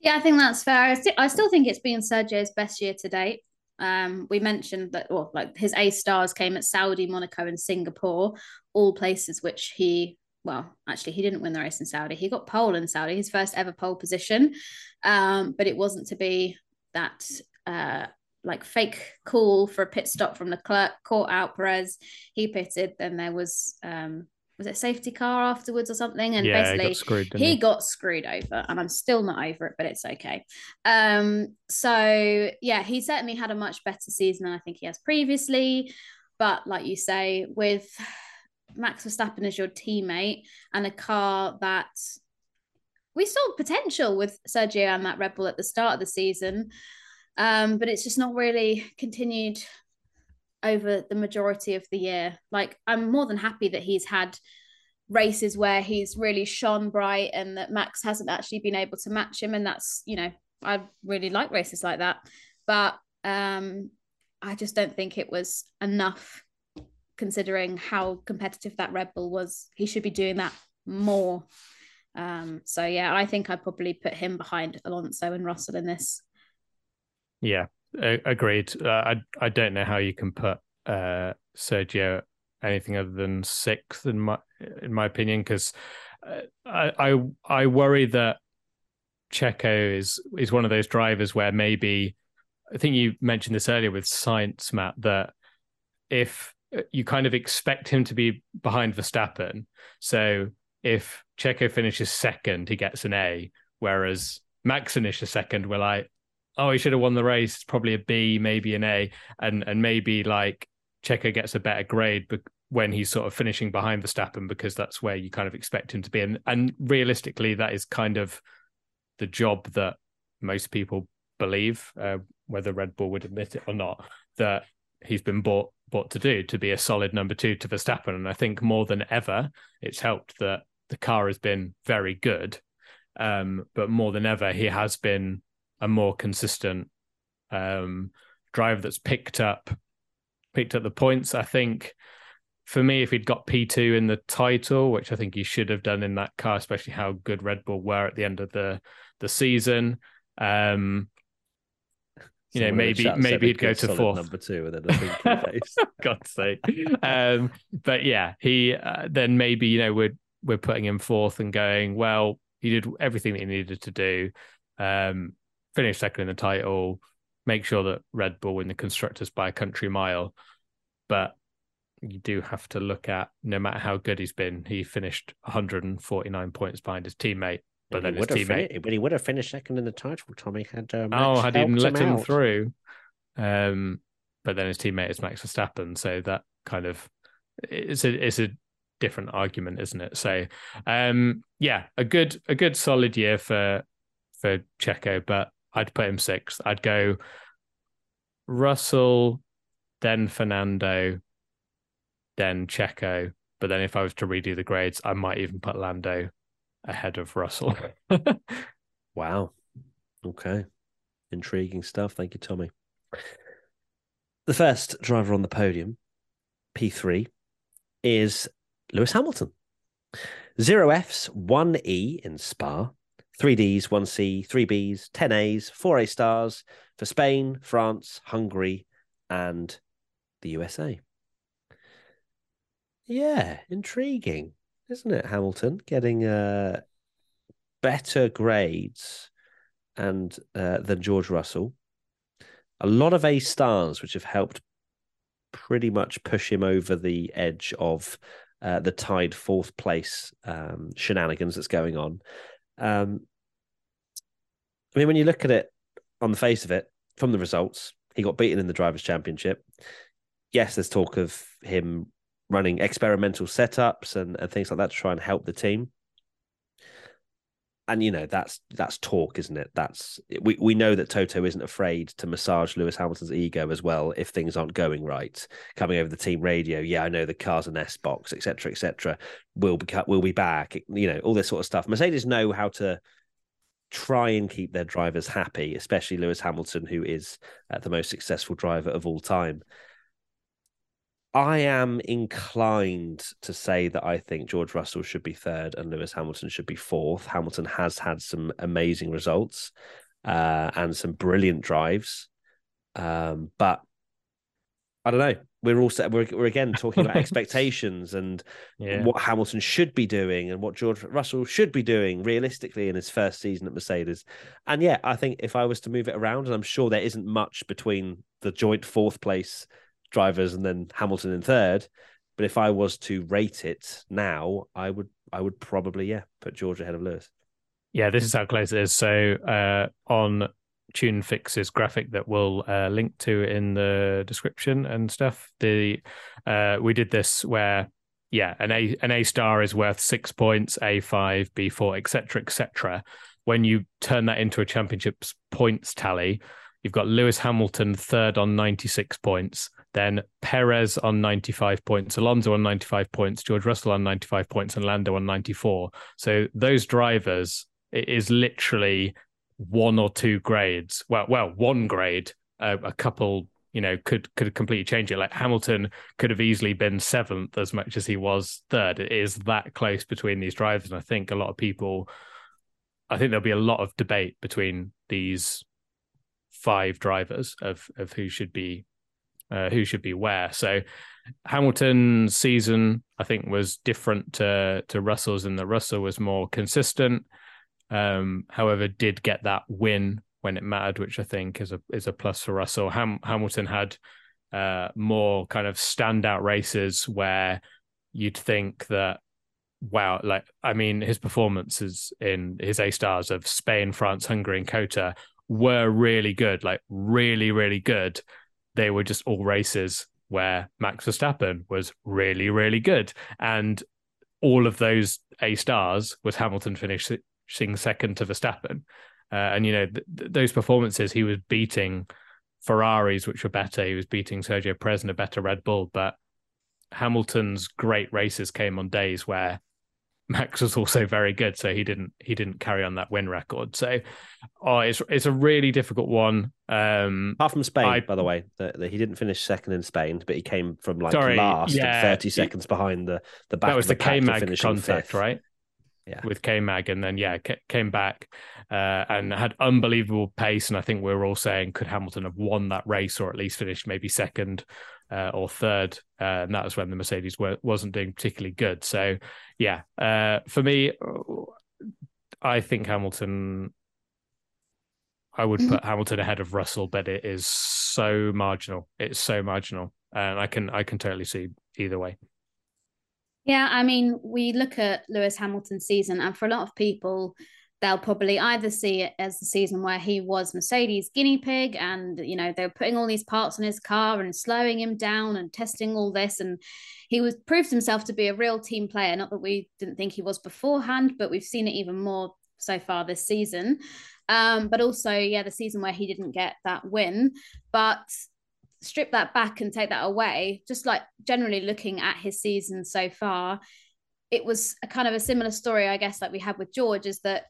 Yeah, I think that's fair. I still, I still think it's been Sergio's best year to date. Um, we mentioned that, well, like his A stars came at Saudi, Monaco, and Singapore, all places which he, well, actually, he didn't win the race in Saudi. He got pole in Saudi, his first ever pole position, um, but it wasn't to be that uh, like fake call for a pit stop from Leclerc, caught out Perez. He pitted, then there was um, was it a safety car afterwards or something? And yeah, basically got screwed. he he? got screwed over and i'm still not over it but it's okay um so yeah he certainly had a much better season than i think he has previously but like you say with max verstappen as your teammate and a car that we saw potential with sergio and that red bull at the start of the season um but it's just not really continued over the majority of the year like i'm more than happy that he's had races where he's really shone bright and that Max hasn't actually been able to match him. And that's, you know, I really like races like that. But um, I just don't think it was enough considering how competitive that Red Bull was. He should be doing that more. Um, so yeah, I think I'd probably put him behind Alonso and Russell in this. Yeah, agreed. Uh, I I don't know how you can put uh, Sergio anything other than sixth in my in my opinion because uh, I, I I worry that Checo is is one of those drivers where maybe I think you mentioned this earlier with Sainz, Matt, that if uh, you kind of expect him to be behind Verstappen, so if Checo finishes second, he gets an A, whereas Max finishes second, we're like, oh, he should have won the race. Probably a B, maybe an A, and and maybe like Checo gets a better grade when he's sort of finishing behind Verstappen because that's where you kind of expect him to be. And and realistically, that is kind of the job that most people believe, uh, whether Red Bull would admit it or not, that he's been bought bought to do to be a solid number two to Verstappen. And I think more than ever, it's helped that the car has been very good. Um, but more than ever, he has been a more consistent um, driver that's picked up picked up the points. I think for me, if he'd got P2 in the title, which I think he should have done in that car, especially how good Red Bull were at the end of the the season, um, you know, Someone maybe maybe he'd go to fourth. number two, and then a winky face. God's sake. Um, but yeah, he uh, then maybe you know we're we're putting him fourth and going well. He did everything that he needed to do. Um, finish second in the title. Make sure that Red Bull win the constructors by a country mile. But you do have to look at no matter how good he's been, he finished 149 points behind his teammate. But then he his would have teammate, fin- but he would have finished second in the title. Tommy had uh, oh, had helped let him, out. through. Um, but then his teammate is Max Verstappen, so that kind of it's a it's a different argument, isn't it? So, um, yeah, a good a good solid year for for Checo, but I'd put him sixth. I'd go Russell, then Fernando, then Checo. But then if I was to redo the grades, I might even put Lando ahead of Russell. Wow. Okay. Intriguing stuff. Thank you, Tommy. The first driver on the podium, P3, is Lewis Hamilton. Zero Fs, one E in Spa, three Ds, one C, three Bs, 10 As, four A stars for Spain, France, Hungary, and the USA. Yeah, intriguing, isn't it, Hamilton? Getting uh, better grades and uh, than George Russell. A lot of A stars, which have helped pretty much push him over the edge of uh, the tied fourth place um, shenanigans that's going on. Um, I mean, when you look at it on the face of it, from the results, he got beaten in the Drivers' Championship. Yes, there's talk of him running experimental setups and, and things like that to try and help the team and you know that's that's talk, isn't it? That's we we know that Toto isn't afraid to massage Lewis Hamilton's ego as well if things aren't going right. Coming over the team radio, yeah, I know the car's an S box, etc., etc. We'll be we'll be back, you know, all this sort of stuff. Mercedes know how to try and keep their drivers happy, especially Lewis Hamilton, who is uh, the most successful driver of all time. I am inclined to say that I think George Russell should be third and Lewis Hamilton should be fourth. Hamilton has had some amazing results uh, and some brilliant drives, um, but I don't know. We're also we're, we're again talking about expectations and Yeah. what Hamilton should be doing and what George Russell should be doing realistically in his first season at Mercedes. And yeah, I think if I was to move it around, and I'm sure there isn't much between the joint fourth place drivers and then Hamilton in third. But if I was to rate it now, I would I would probably yeah put George ahead of Lewis. Yeah, this is how close it is. So uh, on Tune Fix's graphic that we'll uh, link to in the description and stuff. The uh, we did this where yeah, an A an A star is worth six points, A five, B four, etc. etc. When you turn that into a championship's points tally, you've got Lewis Hamilton third on ninety six points, then Perez on ninety five points, Alonso on ninety five points, George Russell on ninety five points, and Lando on ninety four. So those drivers it is literally one or two grades. Well, well, one grade. Uh, a couple, you know, could could completely change it. Like Hamilton could have easily been seventh as much as he was third. It is that close between these drivers, and I think a lot of people. I think there'll be a lot of debate between these five drivers of of who should be uh, who should be where. So Hamilton's season, I think, was different to to Russell's, and the Russell was more consistent. Um, however, did get that win when it mattered, which I think is a is a plus for Russell. Ham- Hamilton had uh, more kind of standout races where you'd think that wow, like I mean, his performances in his A stars of Spain, France, Hungary, and COTA were really good, like really, really good. They were just all races where Max Verstappen was really, really good, and all of those A stars was Hamilton finishing second to Verstappen. Uh, and you know th- th- those performances, he was beating Ferraris, which were better. He was beating Sergio Perez and a better Red Bull. But Hamilton's great races came on days where Max was also very good, so he didn't he didn't carry on that win record. So, oh, it's it's a really difficult one. Um, Apart from Spain, I- by the way, that he didn't finish second in Spain, but he came from like Sorry, last yeah, thirty seconds behind the the back. that was of the the, K Mag contact, fifth. right? Yeah. With K Mag, and then yeah, ca- came back uh, and had unbelievable pace. And I think we were all saying, could Hamilton have won that race or at least finished maybe second uh, or third? Uh, and that was when the Mercedes were, wasn't doing particularly good. So yeah, uh, for me, I think Hamilton. I would put Hamilton ahead of Russell, but it is so marginal. It's so marginal, and I can I can totally see either way. Yeah, I mean, we look at Lewis Hamilton's season, and for a lot of people, they'll probably either see it as the season where he was Mercedes guinea pig, and you know they were putting all these parts on his car and slowing him down and testing all this, and he was proved himself to be a real team player. Not that we didn't think he was beforehand, but we've seen it even more so far this season. Um, but also, yeah, the season where he didn't get that win, but strip that back and take that away, just like generally looking at his season so far, it was a kind of a similar story, I guess, like we had with George, is that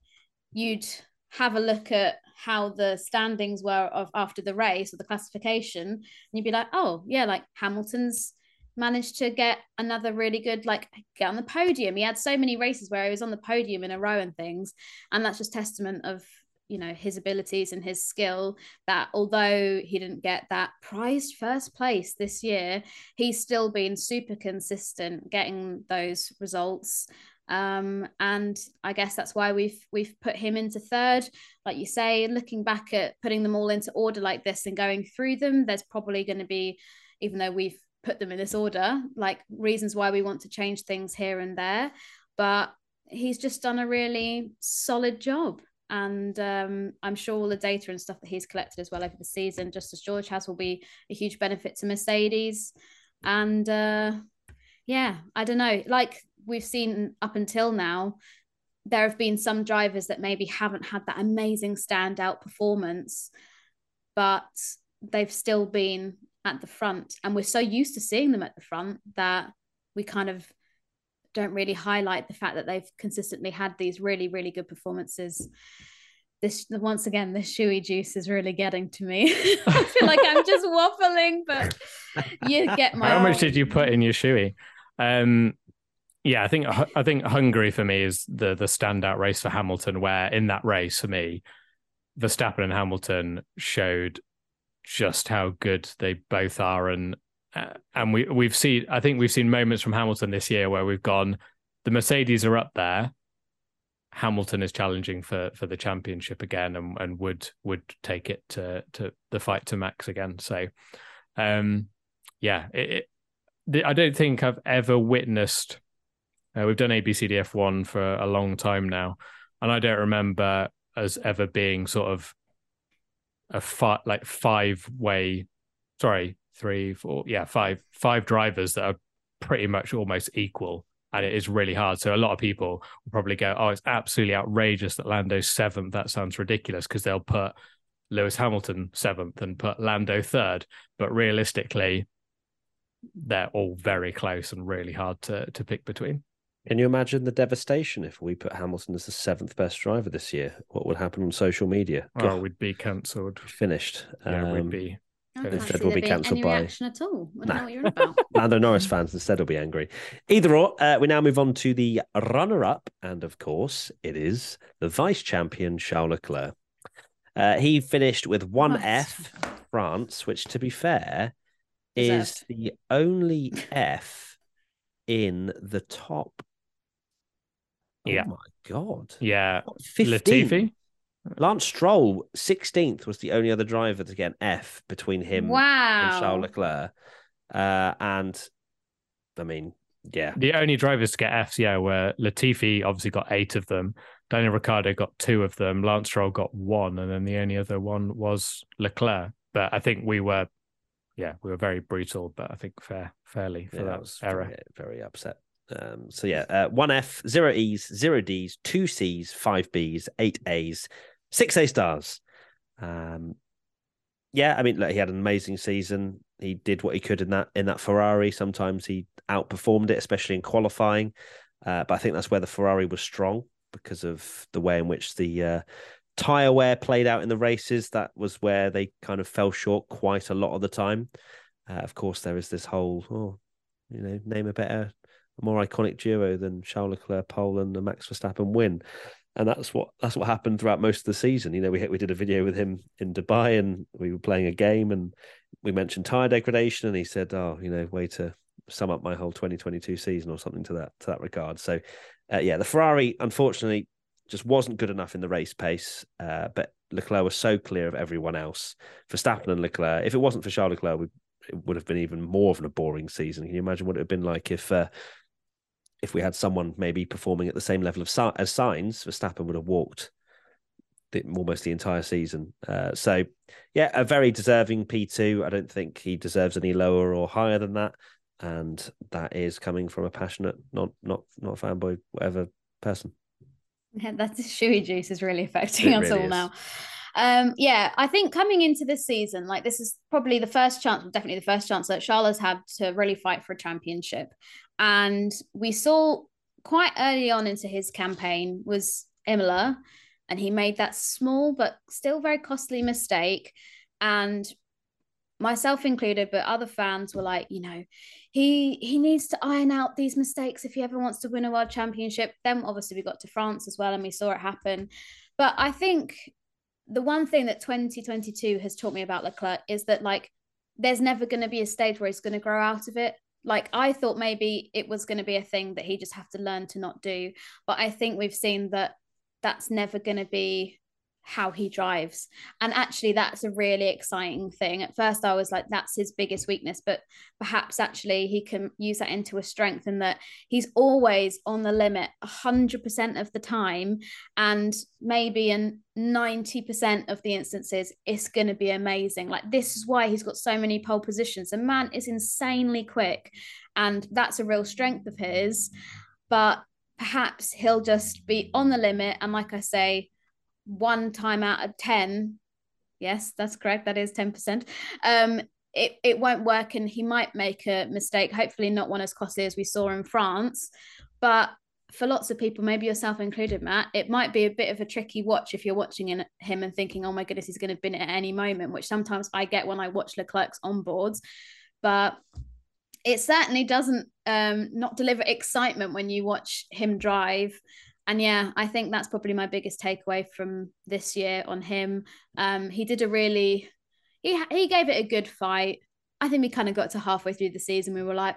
you'd have a look at how the standings were of after the race or the classification, and you'd be like, oh yeah, like Hamilton's managed to get another really good like get on the podium. He had so many races where he was on the podium in a row and things, and that's just testament of you know his abilities and his skill that although he didn't get that prized first place this year he's still been super consistent getting those results um, and I guess that's why we've we've put him into third. Like you say, looking back at putting them all into order like this and going through them, there's probably going to be, even though we've put them in this order, like reasons why we want to change things here and there. But he's just done a really solid job. And um, I'm sure all the data and stuff that he's collected as well over the season, just as George has, will be a huge benefit to Mercedes. And uh, yeah, I don't know. Like we've seen up until now, there have been some drivers that maybe haven't had that amazing standout performance, but they've still been at the front. And we're so used to seeing them at the front that we kind of don't really highlight the fact that they've consistently had these really, really good performances. This once again, this shoey juice is really getting to me. I feel like I'm just waffling, but you get my. How much did you put in your shoey? Um, yeah, I think I think Hungary for me is the the standout race for Hamilton. Where in that race for me, Verstappen and Hamilton showed just how good they both are, and uh, and we we've seen I think we've seen moments from Hamilton this year where we've gone, the Mercedes are up there. Hamilton is challenging for for the championship again, and, and would would take it to to the fight to Max again. So, um, yeah, it, it, I don't think I've ever witnessed uh, we've done ABCDF one for a long time now, and I don't remember as ever being sort of a fi- like five way, sorry, three, four, yeah, five, five drivers that are pretty much almost equal. And it is really hard. So a lot of people will probably go, "Oh, it's absolutely outrageous that Lando's seventh. That sounds ridiculous," because they'll put Lewis Hamilton seventh and put Lando third. But realistically, they're all very close and really hard to to pick between. Can you imagine the devastation if we put Hamilton as the seventh best driver this year? What would happen on social media? Oh, we'd be cancelled. Finished. Yeah, Um, we'd be. I Instead we'll be cancelled by- reaction at all. I don't Nah. know what you're about. Lando Norris fans instead will be angry. Either or, uh, we now move on to the runner up. And of course, it is the vice champion, Charles Leclerc. Uh, he finished with one What? F, France, which, to be fair, is Deserved. the only F in the top. Yeah. Oh my God. Yeah, What, 15? Latifi. Lance Stroll, 16th, was the only other driver to get an F between him and. Charles Leclerc. Uh, and I mean, yeah, The only drivers to get Fs, yeah, were Latifi obviously got eight of them. Daniel Ricciardo got two of them. Lance Stroll got one, and then the only other one was Leclerc. But I think we were, yeah, we were very brutal, but I think fair, fairly for yeah, I that was error. very, very upset. Um, so yeah, uh, one F, zero E's, zero D's, two C's, five B's, eight A's, six A stars. Um, yeah, I mean, look, he had an amazing season. He did what he could in that in that Ferrari. Sometimes he outperformed it, especially in qualifying. Uh, but I think that's where the Ferrari was strong because of the way in which the uh, tire wear played out in the races. That was where they kind of fell short quite a lot of the time. Uh, of course, there is this whole, oh, you know, name a better, more iconic duo than Charles Leclerc pole and Max Verstappen win. And that's what that's what happened throughout most of the season. You know, we we did a video with him in Dubai, and we were playing a game, and we mentioned tire degradation, and he said, "Oh, you know, way to sum up my whole 2022 season or something to that to that regard." So, uh, yeah, the Ferrari unfortunately just wasn't good enough in the race pace, uh, but Leclerc was so clear of everyone else. Verstappen and Leclerc. If it wasn't for Charles Leclerc, we, it would have been even more of a boring season. Can you imagine what it would have been like if uh, if we had someone maybe performing at the same level of si- as Sainz? Verstappen would have walked the, almost the entire season. Uh, so, yeah, a very deserving P2. I don't think he deserves any lower or higher than that. And that is coming from a passionate, not not not fanboy, whatever person. Yeah, that's the shoey juice is really affecting It us really all is. now. Um, yeah, I think coming into this season, like this is probably the first chance, definitely the first chance that Charlotte's had to really fight for a championship. And we saw quite early on into his campaign was Imola, and he made that small but still very costly mistake. And myself included, but other fans were like, you know, he he needs to iron out these mistakes if he ever wants to win a world championship. Then obviously we got to France as well and we saw it happen. But I think the one thing that 2022 has taught me about Leclerc is that like there's never going to be a stage where he's going to grow out of it. Like I thought maybe it was going to be a thing that he just have to learn to not do, but I think we've seen that that's never going to be how he drives. And actually, that's a really exciting thing. At first, I was like, that's his biggest weakness, but perhaps actually he can use that into a strength in that he's always on the limit 100% of the time. And maybe in 90% of the instances, it's going to be amazing. Like, this is why he's got so many pole positions. The man is insanely quick. And that's a real strength of his. But perhaps he'll just be on the limit. And like I say, one time out of 10 yes that's correct. That is 10% um it, it won't work and he might make a mistake hopefully not one as costly as we saw in france. But for lots of people maybe yourself included matt it might be a bit of a tricky watch if you're watching in, him and thinking oh my goodness he's going to bin it at any moment which sometimes i get when i watch leclerc's onboards. But it certainly doesn't um, not deliver excitement when you watch him drive and yeah, I think that's probably my biggest takeaway from this year on him. Um, he did a really, he he gave it a good fight. I think we kind of got to halfway through the season. We were like,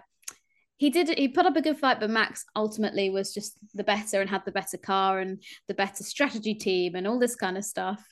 he did he put up a good fight, but Max ultimately was just the better and had the better car and the better strategy team and all this kind of stuff.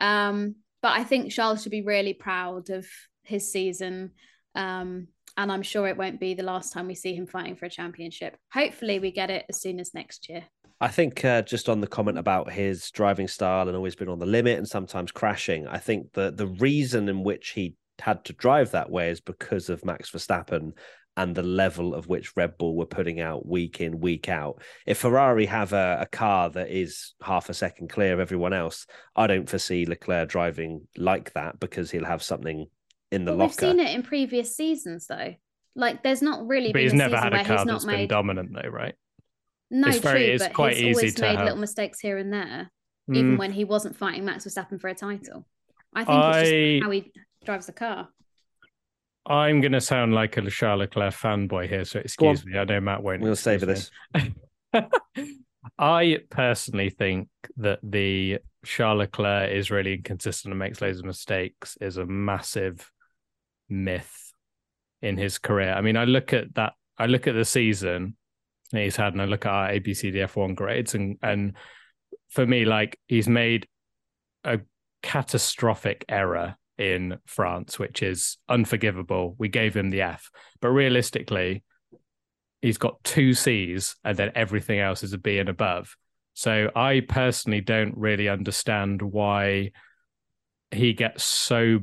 Um, but I think Charles should be really proud of his season. Um, and I'm sure it won't be the last time we see him fighting for a championship. Hopefully, we get it as soon as next year. I think uh, just on the comment about his driving style and always been on the limit and sometimes crashing, I think that the reason in which he had to drive that way is because of Max Verstappen and the level of which Red Bull were putting out week in, week out. If Ferrari have a, a car that is half a second clear of everyone else, I don't foresee Leclerc driving like that because he'll have something in the But locker. we've seen it in previous seasons, though. Like, there's not really But been he's a never had a car he's that's not been made. dominant, though, right? No, It's very- true, it's but quite he's easy always to made have- little mistakes here and there, even Mm, when he wasn't fighting Max Verstappen for a title. I think it's just how he drives the car. I'm going to sound like a Charles Leclerc fanboy here, so excuse me. I know Matt won't. We'll save me. this. I personally think that the Charles Leclerc is really inconsistent and makes loads of mistakes is a massive myth in his career. I mean, I look at that, I look at the season that he's had, and I look at our ABCDF1 grades, and and for me, like he's made a catastrophic error in France, which is unforgivable. We gave him the F, but realistically, he's got two C's and then everything else is a B and above. So I personally don't really understand why he gets so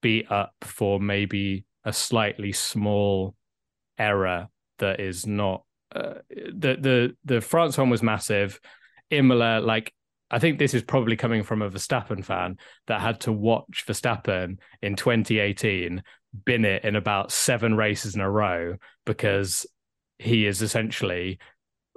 beat up for maybe a slightly small error that is not the the the France one was massive. Imola, like I think this is probably coming from a Verstappen fan that had to watch Verstappen in 2018 bin it in about seven races in a row because he is essentially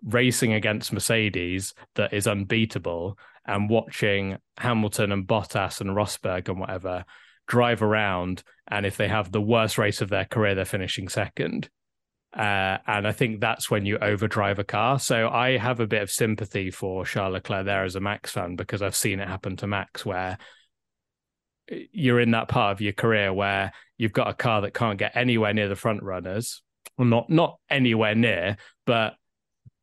racing against Mercedes that is unbeatable and watching Hamilton and Bottas and Rosberg and whatever drive around. And if they have the worst race of their career, they're finishing second. Uh, and I think that's when you overdrive a car. So I have a bit of sympathy for Charles Leclerc there as a Max fan because I've seen it happen to Max where you're in that part of your career where you've got a car that can't get anywhere near the front runners. Well, not not anywhere near, but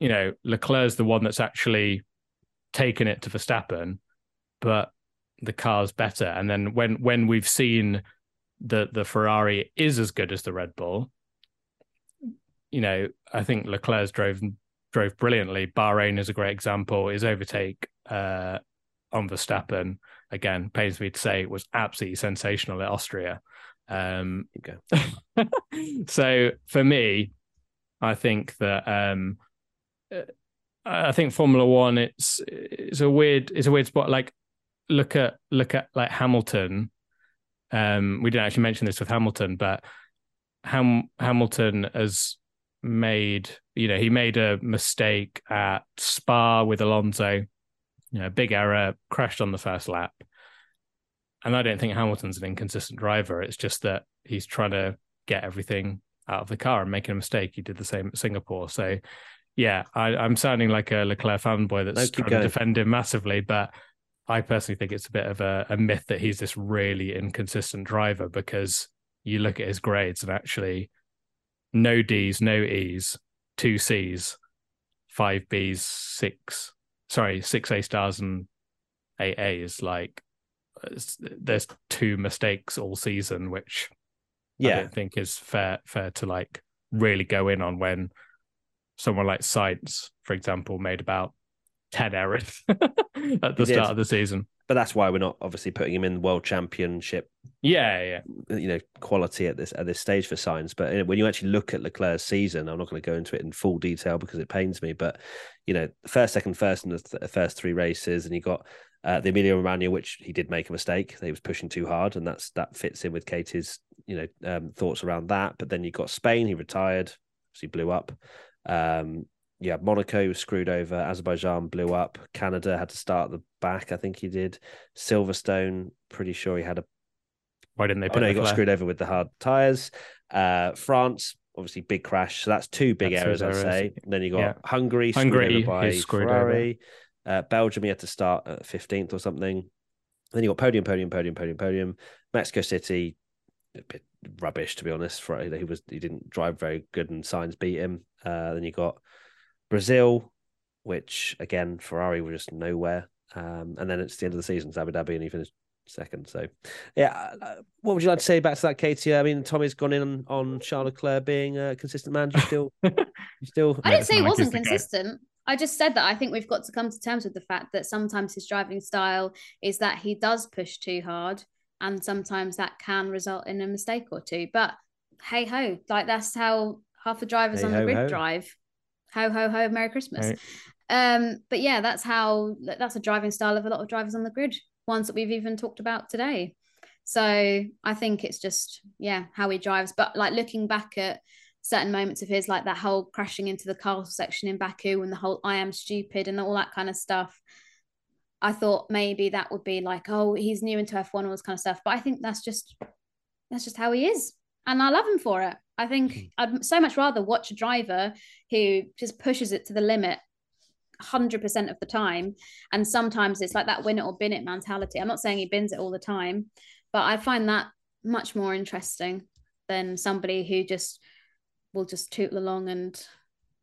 you know, Leclerc's the one that's actually taken it to Verstappen, but the car's better. And then when when we've seen that the Ferrari is as good as the Red Bull, you know, I think Leclerc's drove drove brilliantly. Bahrain is a great example. His overtake uh, on Verstappen again pains me to say was absolutely sensational at Austria. Um, go. so for me, I think that um, uh, I think Formula One it's it's a weird it's a weird spot. Like look at look at like Hamilton. Um, we didn't actually mention this with Hamilton, but Ham Hamilton has made you know he made a mistake at Spa with Alonso you know, big error, crashed on the first lap. And I don't think Hamilton's an inconsistent driver. It's just that he's trying to get everything out of the car and making a mistake. He did the same at Singapore. So, yeah, I, I'm sounding like a Leclerc fanboy that's trying going. to defend him massively, but I personally think it's a bit of a, a myth that he's this really inconsistent driver because you look at his grades and actually no D's, no E's, two C's, five B's, six, sorry, six A stars and eight A's. Like there's two mistakes all season, which I don't think is fair fair to like really go in on when someone like Sainz, for example, made about ten errors at the start of the season. but that's why we're not obviously putting him in the world championship Yeah, yeah. you know quality at this at this stage for Sainz but when you actually look at leclerc's season i'm not going to go into it in full detail because it pains me but you know first second first in the th- first three races and you got uh, the Emilia Romagna, which he did make a mistake. He was pushing too hard, and that's that fits in with Katie's, you know, um, thoughts around that. But then you got Spain. He retired, so he blew up. Um, yeah, Monaco was screwed over. Azerbaijan blew up. Canada had to start the back. I think he did. Silverstone, pretty sure he had a Why didn't they Oh put no, he got screwed over with the hard tires. Uh, France, obviously big crash. So that's two big That's errors, I'd say. Then you got Yeah. Hungary, Hungary screwed over by is screwed over. Ferrari. Uh, Belgium, he had to start at fifteenth or something. Then you got podium, podium, podium, podium, podium. Mexico City, a bit rubbish to be honest. For he was he didn't drive very good, and Sainz beat him. Uh, then you got Brazil, which again Ferrari were just nowhere. Um, and then it's the end of the season, it's Abu Dhabi, and he finished second. So, yeah, uh, what would you like to say back to that, Katie? I mean, Tommy's gone in on, on Charles Leclerc being a consistent man. Do you still, you still? I didn't say he not like he's wasn't consistent. I just said that I think we've got to come to terms with the fact that sometimes his driving style is that he does push too hard, and sometimes that can result in a mistake or two. But hey ho, like that's how half the drivers Hey on the grid ho. drive. Ho ho ho, Merry Christmas. Right. Um, but yeah, that's how that's a driving style of a lot of drivers on the grid. Ones that we've even talked about today. So I think it's just yeah how he drives. But like looking back at certain moments of his, like that whole crashing into the castle section in Baku and the whole I am stupid and all that kind of stuff. I thought maybe that would be like, oh, he's new into F1 all this kind of stuff. But I think that's just that's just how he is. And I love him for it. I think mm. I'd so much rather watch a driver who just pushes it to the limit 100% of the time. And sometimes it's like that win it or bin it mentality. I'm not saying he bins it all the time, but I find that much more interesting than somebody who just will just tootle along and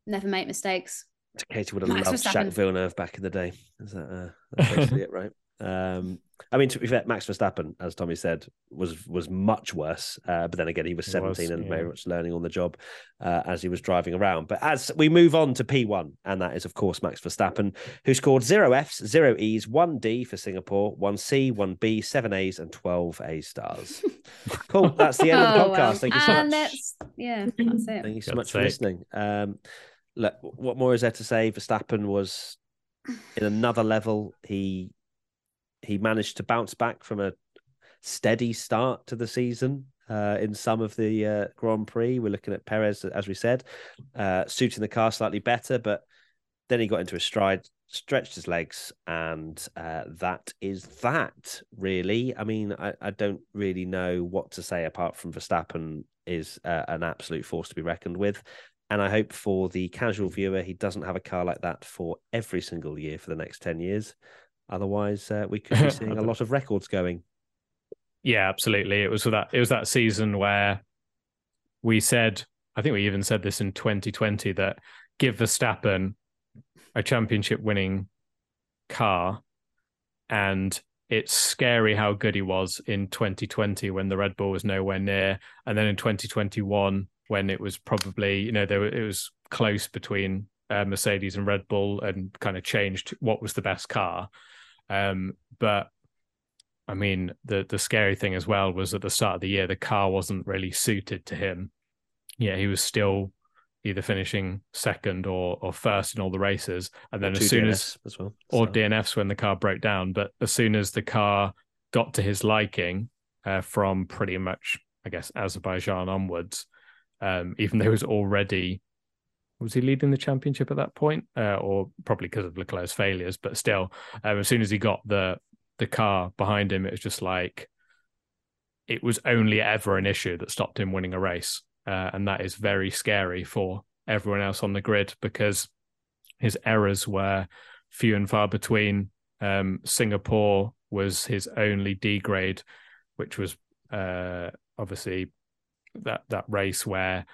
never make mistakes. Katie would have Max loved Verstappen. Villeneuve back in the day. Is that uh, that's basically it, right? Um, I mean, to be fair, Max Verstappen, as Tommy said, was was much worse. Uh, but then again, he was He was, seventeen and very much learning on the job uh, as he was driving around. But as we move on to P one, and that is of course Max Verstappen, who scored zero Fs, zero Es, one D for Singapore, one C, one B, seven As, and twelve A stars. cool. That's the end of the Oh, podcast. well. Thank you so and much. that's yeah, that's it. Thank you so God's much for listening. Um, look, what more is there to say? Verstappen was in another level. He he managed to bounce back from a steady start to the season. Uh, in some of the uh, Grand Prix, we're looking at Perez, as we said, uh, suiting the car slightly better, but then he got into a stride, stretched his legs, and uh, that is that. Really, I mean, I, I don't really know what to say apart from Verstappen is uh, an absolute force to be reckoned with. And I hope for the casual viewer, he doesn't have a car like that for every single year for the next 10 years. Otherwise, uh, we could be seeing a lot of records going. Yeah, absolutely. It was that it was that season where we said, I think we even said this in 2020 that give Verstappen a championship winning car and it's scary how good he was in 2020 when the Red Bull was nowhere near and then in 2021 when it was probably, you know, there it was close between uh, Mercedes and Red Bull and kind of changed what was the best car. Um, but I mean, the the scary thing as well was at the start of the year, the car wasn't really suited to him. Yeah, he was still either finishing second or or first in all the races, and then as soon DNFs as as well, or so. DNFs when the car broke down, but as soon as the car got to his liking, uh, from pretty much I guess Azerbaijan onwards, um, even though it was already was he leading the championship at that point, uh, or probably because of Leclerc's failures? But still, um, as soon as he got the the car behind him, it was just like it was only ever an issue that stopped him winning a race, uh, and that is very scary for everyone else on the grid because his errors were few and far between. Um, Singapore was his only D grade, which was uh, obviously that that race where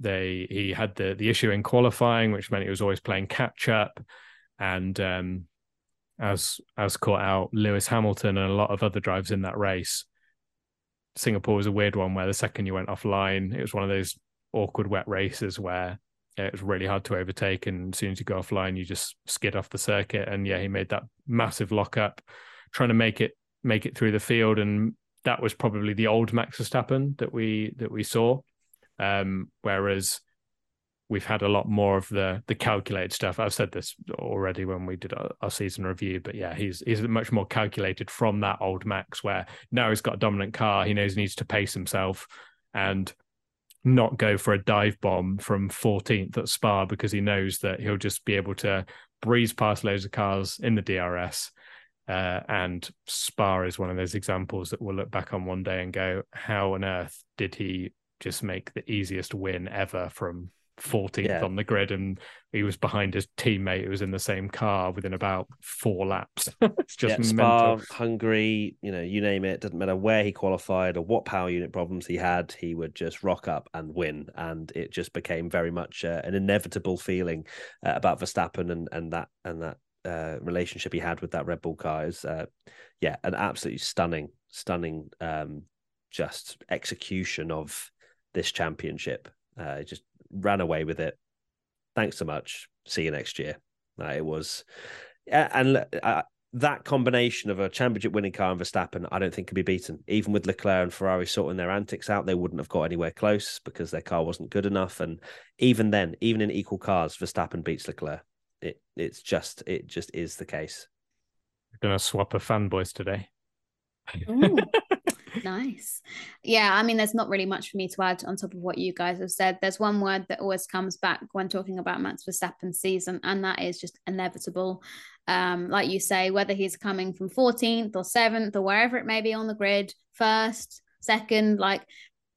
they he had the the issue in qualifying, which meant he was always playing catch up, and um, as as caught out Lewis Hamilton and a lot of other drivers in that race. Singapore was a weird one where the second you went offline, it was one of those awkward wet races where it was really hard to overtake, and as soon as you go offline, you just skid off the circuit. And yeah, he made that massive lockup, trying to make it make it through the field, and that was probably the old Max Verstappen that we that we saw. Um, whereas we've had a lot more of the the calculated stuff. I've said this already when we did our, our, season review, but yeah, he's he's much more calculated from that old Max, where now he's got a dominant car, he knows he needs to pace himself and not go for a dive bomb from 14th at Spa because he knows that he'll just be able to breeze past loads of cars in the DRS. Uh, and Spa is one of those examples that we'll look back on one day and go, how on earth did he just make the easiest win ever from 14th yeah. on the grid and he was behind his teammate who was in the same car within about four laps. it's just yeah, Spa, Hungary, you know, you name it, doesn't matter where he qualified or what power unit problems he had, he would just rock up and win. And it just became very much uh, an inevitable feeling uh, about Verstappen and, and that and that uh, relationship he had with that Red Bull car is, uh, yeah, an absolutely stunning, stunning, um, just execution of this championship. Uh, just ran away with it. Thanks so much. See you next year. Uh, it was, and uh, that combination of a championship winning car and Verstappen, I don't think can be beaten. Even with Leclerc and Ferrari sorting their antics out, they wouldn't have got anywhere close because their car wasn't good enough. And even then, even in equal cars, Verstappen beats Leclerc. It it's just it just is the case. We're gonna swap of fanboys today. nice. Yeah, I mean, there's not really much for me to add on top of what you guys have said. There's one word that always comes back when talking about Max Verstappen's season, and that is just inevitable. Um, like you say, whether he's coming from 14th or 7th or wherever it may be on the grid, first, second, like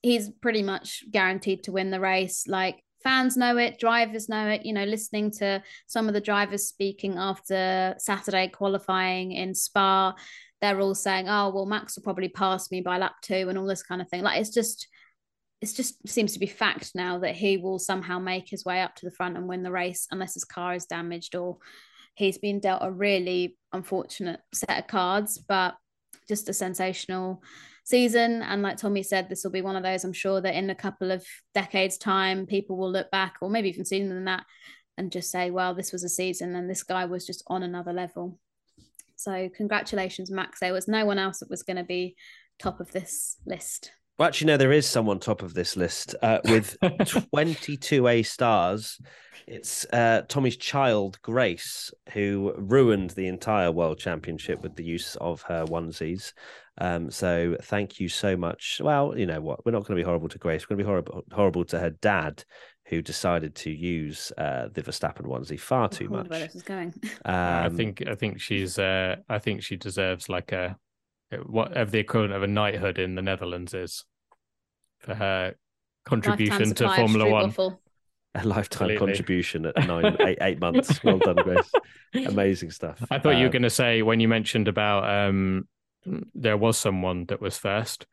he's pretty much guaranteed to win the race. Like fans know it, drivers know it. You know, listening to some of the drivers speaking after Saturday qualifying in Spa, they're all saying, "Oh, well, Max will probably pass me by lap two and all this kind of thing." Like it's just, it's just seems to be fact now that he will somehow make his way up to the front and win the race unless his car is damaged or he's been dealt a really unfortunate set of cards. But just a sensational season. And like Tommy said, this will be one of those. I'm sure that in a couple of decades' time, people will look back, or maybe even sooner than that, and just say, "Well, this was a season, and this guy was just on another level." So congratulations, Max. There was no one else that was going to be top of this list. Well, actually, no, there is someone top of this list uh, with 22 A stars. It's uh, Tommy's child, Grace, who ruined the entire World Championship with the use of her onesies. Um, so thank you so much. Well, you know what? We're not going to be horrible to Grace. We're going to be horrible, horrible to her dad, who decided to use uh, the Verstappen onesie far too much. Where this is going. Um, I think I think she's uh, I think she deserves like a whatever the equivalent of a knighthood in the Netherlands is for her contribution to Formula One. Waffle. A lifetime Completely. contribution at nine, eight, eight months. Well done, Grace. Amazing stuff. I thought you were um, going to say when you mentioned about um, there was someone that was first.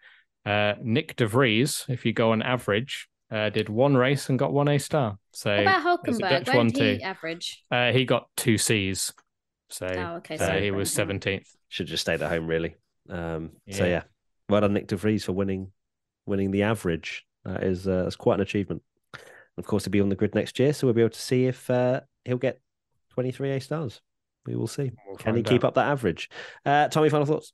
Uh, Nyck de Vries, if you go on average, uh, did one race and got one A star. So what about Hulkenberg? Where did he too. average? Uh, he got two C's. So, oh, okay. so he was seventeenth. Should just stayed at home, really. Um, yeah. So yeah, well done, Nyck de Vries, for winning winning the average. That is uh, that's quite an achievement. of course, he'll be on the grid next year, so we'll be able to see if uh, he'll get twenty three A stars. We will see. We'll Can he keep up that average? Uh, Tommy, final thoughts.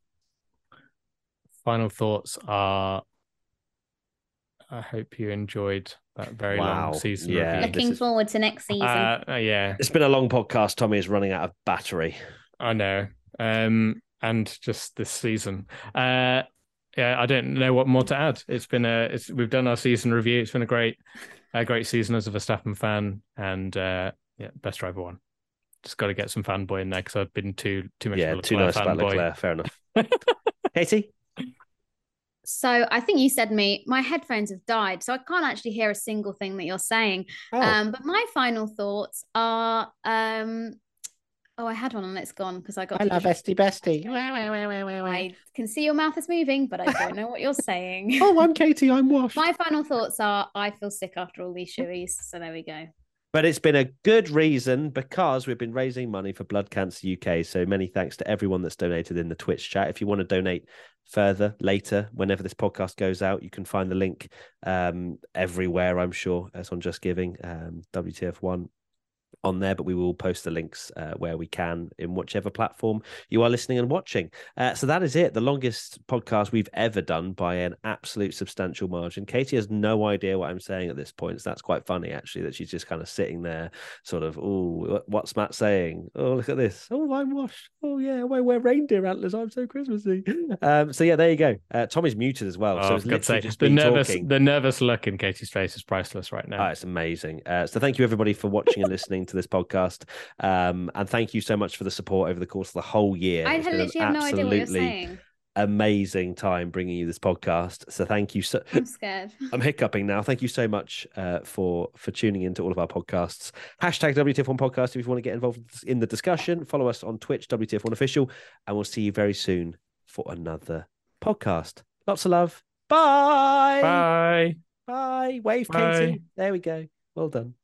Final thoughts are I hope you enjoyed that very wow. long season. Yeah, review. looking is... forward to next season. Uh, uh, yeah, it's been a long podcast. Tommy is running out of battery. I know, um, and just this season. Uh, yeah, I don't know what more to add. It's been a, it's we've done our season review. It's been a great, A great season as a Verstappen fan, and uh, yeah, best driver one. Just got to get some fanboy in there because I've been too too much Yeah, of a too Leclerc nice about fanboy. Leclerc. Fair enough. Katie? So I think you said me, my headphones have died, so I can't actually hear a single thing that you're saying. Oh, Um, but my final thoughts are um oh I had one and it's gone because I got I love Esty Bestie. I can see your mouth is moving, but I don't know what you're saying. Oh, I'm Katie. I'm washed. My final thoughts are I feel sick after all these shoeies, so there we go. But it's been a good reason because we've been raising money for Blood Cancer UK. So many thanks to everyone that's donated in the Twitch chat. If you want to donate further later, whenever this podcast goes out, you can find the link um, everywhere, I'm sure. It's on Just Giving, um, WTF1 on there, but we will post the links uh, where we can in whichever platform you are listening and watching. Uh, so that is it. The longest podcast we've ever done by an absolute substantial margin. Katie has no idea what I'm saying at this point. So that's quite funny, actually, that she's just kind of sitting there, sort of, oh, what's Matt saying? Oh, look at this. Oh, I'm washed. Oh, yeah, I wear reindeer antlers. I'm so Christmassy. Um, so yeah, there you go. Uh, Tommy's muted as well. so Oh, it's got to literally say, just the nervous, talking. the nervous look in Katie's face is priceless right now. Oh, it's amazing. Uh, so thank you everybody for watching and listening to this podcast. Um, and thank you so much for the support over the course of the whole year. I It's been an literally have no idea what you're absolutely saying. Amazing time bringing you this podcast. So thank you so I'm scared. I'm hiccuping now. Thank you so much uh, for for tuning into all of our podcasts. Hashtag WTF1 podcast if you want to get involved in the discussion. Follow us on Twitch, WTF1 official, and we'll see you very soon for another podcast. Lots of love. Bye. Bye. Bye. Wave, Bye. Katie. There we go. Well done.